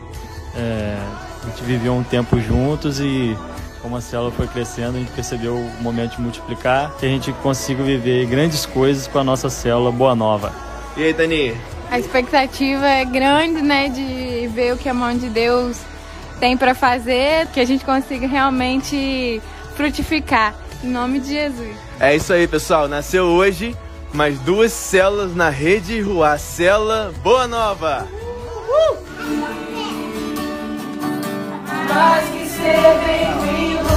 É, a gente viveu um tempo juntos e como a célula foi crescendo, a gente percebeu o momento de multiplicar, que a gente consiga viver grandes coisas com a nossa célula Boa Nova. E aí, Dani? A expectativa é grande, né, de ver o que a mão de Deus tem para fazer, que a gente consiga realmente frutificar. Em nome de Jesus. É isso aí, pessoal. Nasceu hoje mais duas células na rede Rua Cela Boa Nova. Uhul! Mais que ser bem-vindo.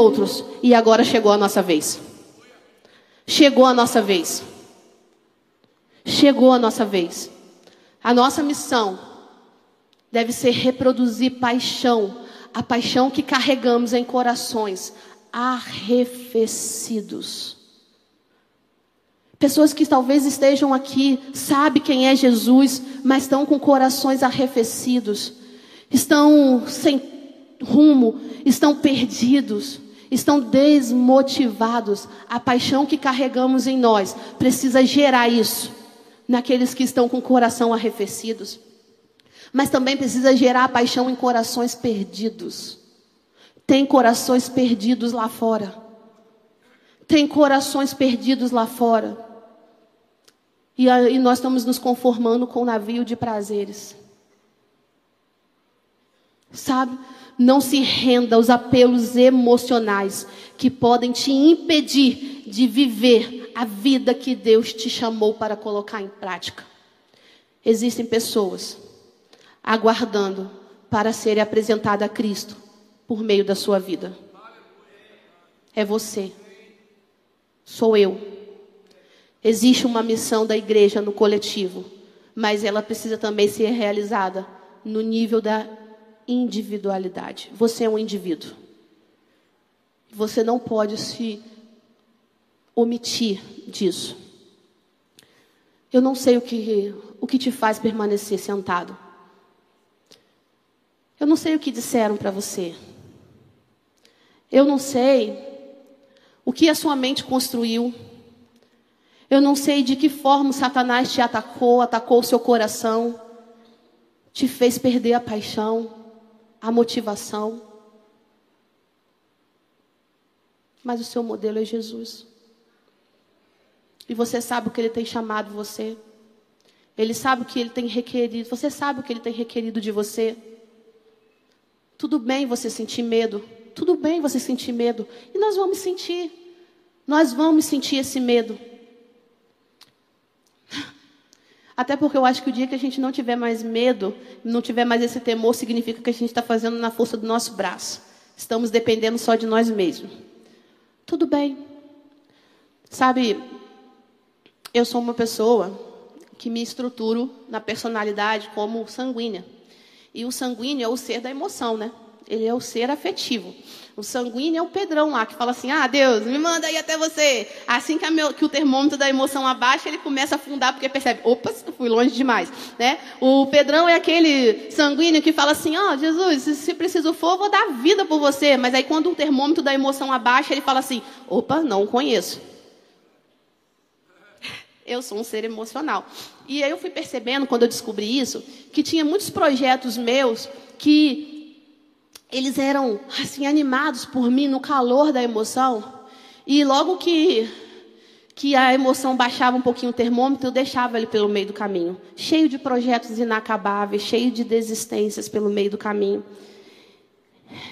Outros, e agora chegou a nossa vez. Chegou a nossa vez. chegou a nossa vez. A nossa missão deve ser reproduzir paixão, a paixão que carregamos em corações arrefecidos. Pessoas que talvez estejam aqui, sabem quem é Jesus, mas estão com corações arrefecidos, estão sem rumo, estão perdidos, estão desmotivados. A paixão que carregamos em nós precisa gerar isso naqueles que estão com o coração arrefecidos. Mas também precisa gerar paixão em corações perdidos. Tem corações perdidos lá fora. Tem corações perdidos lá fora. E, e nós estamos nos conformando com o navio de prazeres. Sabe? Não se renda aos apelos emocionais que podem te impedir de viver a vida que Deus te chamou para colocar em prática. Existem pessoas aguardando para serem apresentadas a Cristo por meio da sua vida. É você. Sou eu. Existe uma missão da igreja no coletivo, mas ela precisa também ser realizada no nível da individualidade. Você é um indivíduo. Você não pode se omitir disso. Eu não sei o que, o que te faz permanecer sentado. Eu não sei o que disseram para você. Eu não sei o que a sua mente construiu. Eu não sei de que forma Satanás te atacou, atacou o seu coração, te fez perder a paixão, a motivação. Mas o seu modelo é Jesus. E você sabe o que ele tem chamado você. Ele sabe o que ele tem requerido. Você sabe o que ele tem requerido de você. Tudo bem você sentir medo. Tudo bem você sentir medo. E nós vamos sentir. Nós vamos sentir esse medo. Até porque eu acho que o dia que a gente não tiver mais medo, não tiver mais esse temor, significa que a gente está fazendo na força do nosso braço. Estamos dependendo só de nós mesmos. Tudo bem. Sabe, eu sou uma pessoa que me estruturo na personalidade como sanguínea. E o sanguíneo é o ser da emoção, né? Ele é o ser afetivo. O sanguíneo é o Pedrão lá, que fala assim: Ah, Deus, me manda aí até você. Assim que, meu, que o termômetro da emoção abaixa, ele começa a afundar, porque percebe: opa, fui longe demais. Né? O Pedrão é aquele sanguíneo que fala assim: Ó, oh, Jesus, se, preciso for, vou dar vida por você. Mas aí, quando o termômetro da emoção abaixa, ele fala assim: opa, não conheço. Eu sou um ser emocional. E aí eu fui percebendo, quando eu descobri isso, que tinha muitos projetos meus que eles eram assim animados por mim no calor da emoção. E logo que que a emoção baixava um pouquinho o termômetro, eu deixava ele pelo meio do caminho, cheio de projetos inacabáveis, cheio de desistências pelo meio do caminho.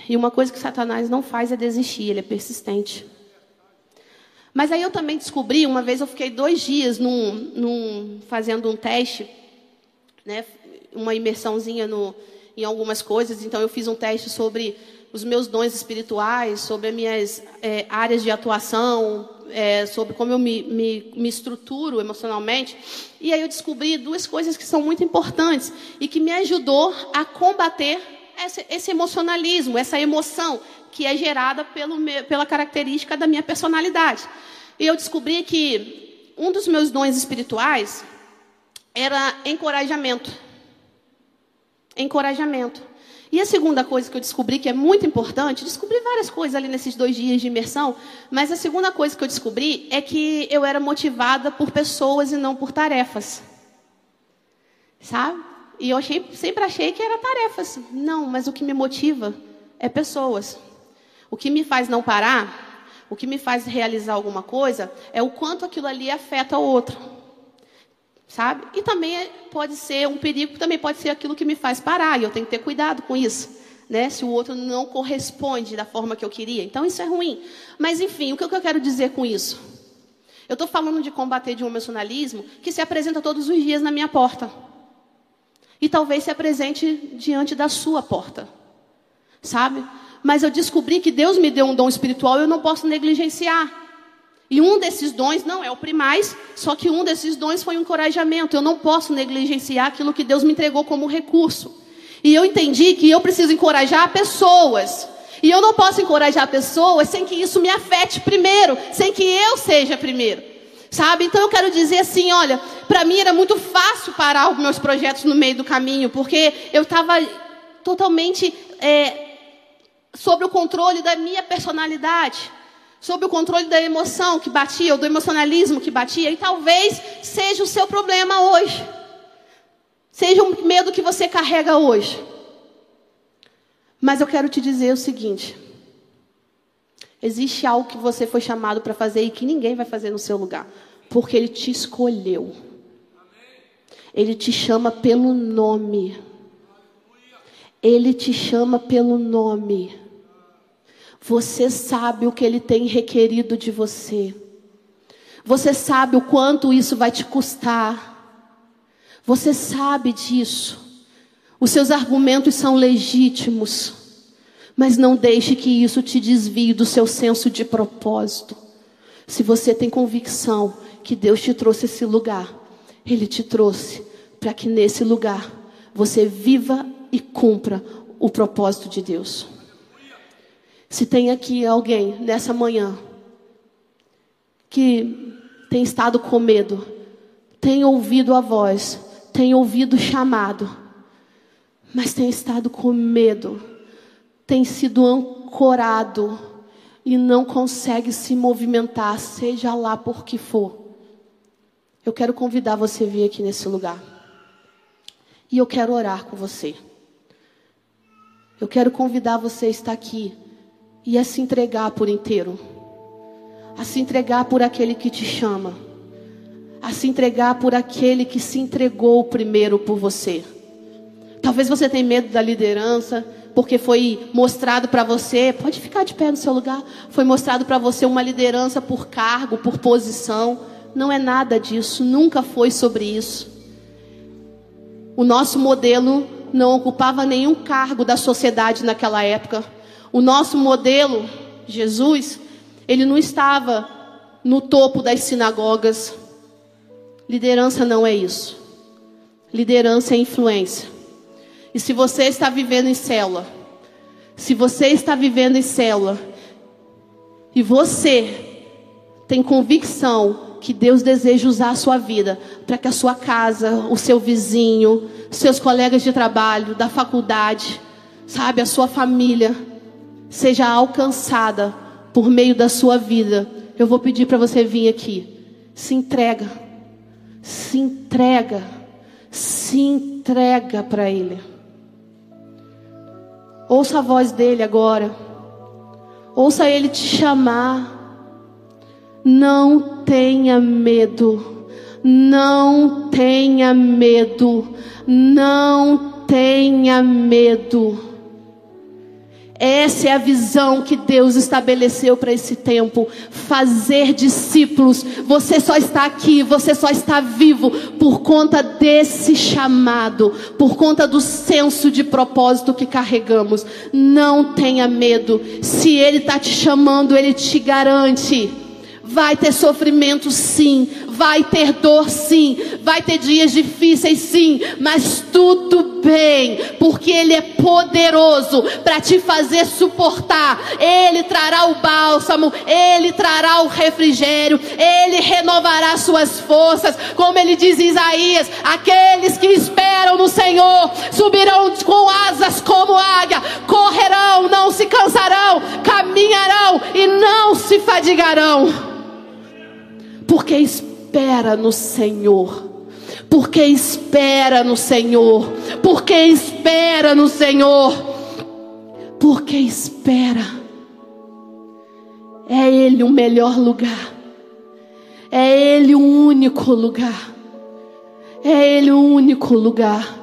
E uma coisa que Satanás não faz é desistir, ele é persistente. Mas aí eu também descobri, uma vez eu fiquei dois dias num, num, fazendo um teste, né, uma imersãozinha no, em algumas coisas. Então, eu fiz um teste sobre os meus dons espirituais, sobre as minhas é, áreas de atuação, é, sobre como eu me, me, me, estruturo emocionalmente. E aí eu descobri duas coisas que são muito importantes e que me ajudou a combater esse, esse emocionalismo, essa emoção que é gerada pelo, pela característica da minha personalidade. E eu descobri que um dos meus dons espirituais era encorajamento encorajamento. E a segunda coisa que eu descobri que é muito importante, descobri várias coisas ali nesses dois dias de imersão, mas a segunda coisa que eu descobri é que eu era motivada por pessoas e não por tarefas. Sabe? E eu achei, sempre achei que era tarefas. Não, mas o que me motiva é pessoas. O que me faz não parar, o que me faz realizar alguma coisa, é o quanto aquilo ali afeta o outro sabe? E também é, pode ser um perigo, também pode ser aquilo que me faz parar, e eu tenho que ter cuidado com isso, né? Se o outro não corresponde da forma que eu queria. Então isso é ruim. Mas enfim, o que eu quero dizer com isso? Eu estou falando de combater de um emocionalismo que se apresenta todos os dias na minha porta. E talvez se apresente diante da sua porta. Sabe? Mas eu descobri que Deus me deu um dom espiritual e eu não posso negligenciar. E um desses dons não é o primais, só que um desses dons foi um encorajamento. Eu não posso negligenciar aquilo que Deus me entregou como recurso. E eu entendi que eu preciso encorajar pessoas. E eu não posso encorajar pessoas sem que isso me afete primeiro, sem que eu seja primeiro. Sabe? Então eu quero dizer assim, olha, para mim era muito fácil parar os meus projetos no meio do caminho, porque eu estava totalmente é, sob o controle da minha personalidade, sob o controle da emoção que batia, ou do emocionalismo que batia, e talvez seja o seu problema hoje. Seja um medo que você carrega hoje. Mas eu quero te dizer o seguinte: existe algo que você foi chamado para fazer e que ninguém vai fazer no seu lugar, porque Ele te escolheu. Ele te chama pelo nome. Ele te chama pelo nome. Você sabe o que Ele tem requerido de você. Você sabe o quanto isso vai te custar. Você sabe disso. Os seus argumentos são legítimos. Mas não deixe que isso te desvie do seu senso de propósito. Se você tem convicção que Deus te trouxe esse lugar, Ele te trouxe para que nesse lugar você viva e cumpra o propósito de Deus. Se tem aqui alguém nessa manhã que tem estado com medo, tem ouvido a voz, tem ouvido o chamado, mas tem estado com medo, tem sido ancorado e não consegue se movimentar, seja lá por que for. Eu quero convidar você a vir aqui nesse lugar. E eu quero orar com você. Eu quero convidar você a estar aqui e a se entregar por inteiro. A se entregar por aquele que te chama. A se entregar por aquele que se entregou primeiro por você. Talvez você tenha medo da liderança, porque foi mostrado para você, pode ficar de pé no seu lugar, foi mostrado para você uma liderança por cargo, por posição. Não é nada disso, nunca foi sobre isso. O nosso modelo não ocupava nenhum cargo da sociedade naquela época. O nosso modelo, Jesus, ele não estava no topo das sinagogas. Liderança não é isso. Liderança é influência. E se você está vivendo em célula, se você está vivendo em célula, e você tem convicção que Deus deseja usar a sua vida para que a sua casa, o seu vizinho, seus colegas de trabalho, da faculdade, sabe, a sua família, seja alcançada por meio da sua vida, eu vou pedir para você vir aqui. Se entrega. Se entrega. Se entrega para Ele. Ouça a voz dele agora. Ouça ele te chamar. Não tenha medo. Não tenha medo. Não tenha medo. Essa é a visão que Deus estabeleceu para esse tempo. Fazer discípulos. Você só está aqui, você só está vivo por conta desse chamado, por conta do senso de propósito que carregamos. Não tenha medo. Se Ele está te chamando, Ele te garante. Vai ter sofrimento sim, vai ter dor sim, vai ter dias difíceis sim, mas tudo bem, porque Ele é poderoso para te fazer suportar. Ele trará o bálsamo, Ele trará o refrigério, Ele renovará suas forças, como Ele diz em Isaías: aqueles que esperam no Senhor subirão com asas como águia, correrão, não se cansarão, caminharão e não se fadigarão. Porque espera no Senhor. Porque espera no Senhor. Porque espera no Senhor. Porque espera. É Ele o melhor lugar. É Ele o único lugar. É Ele o único lugar.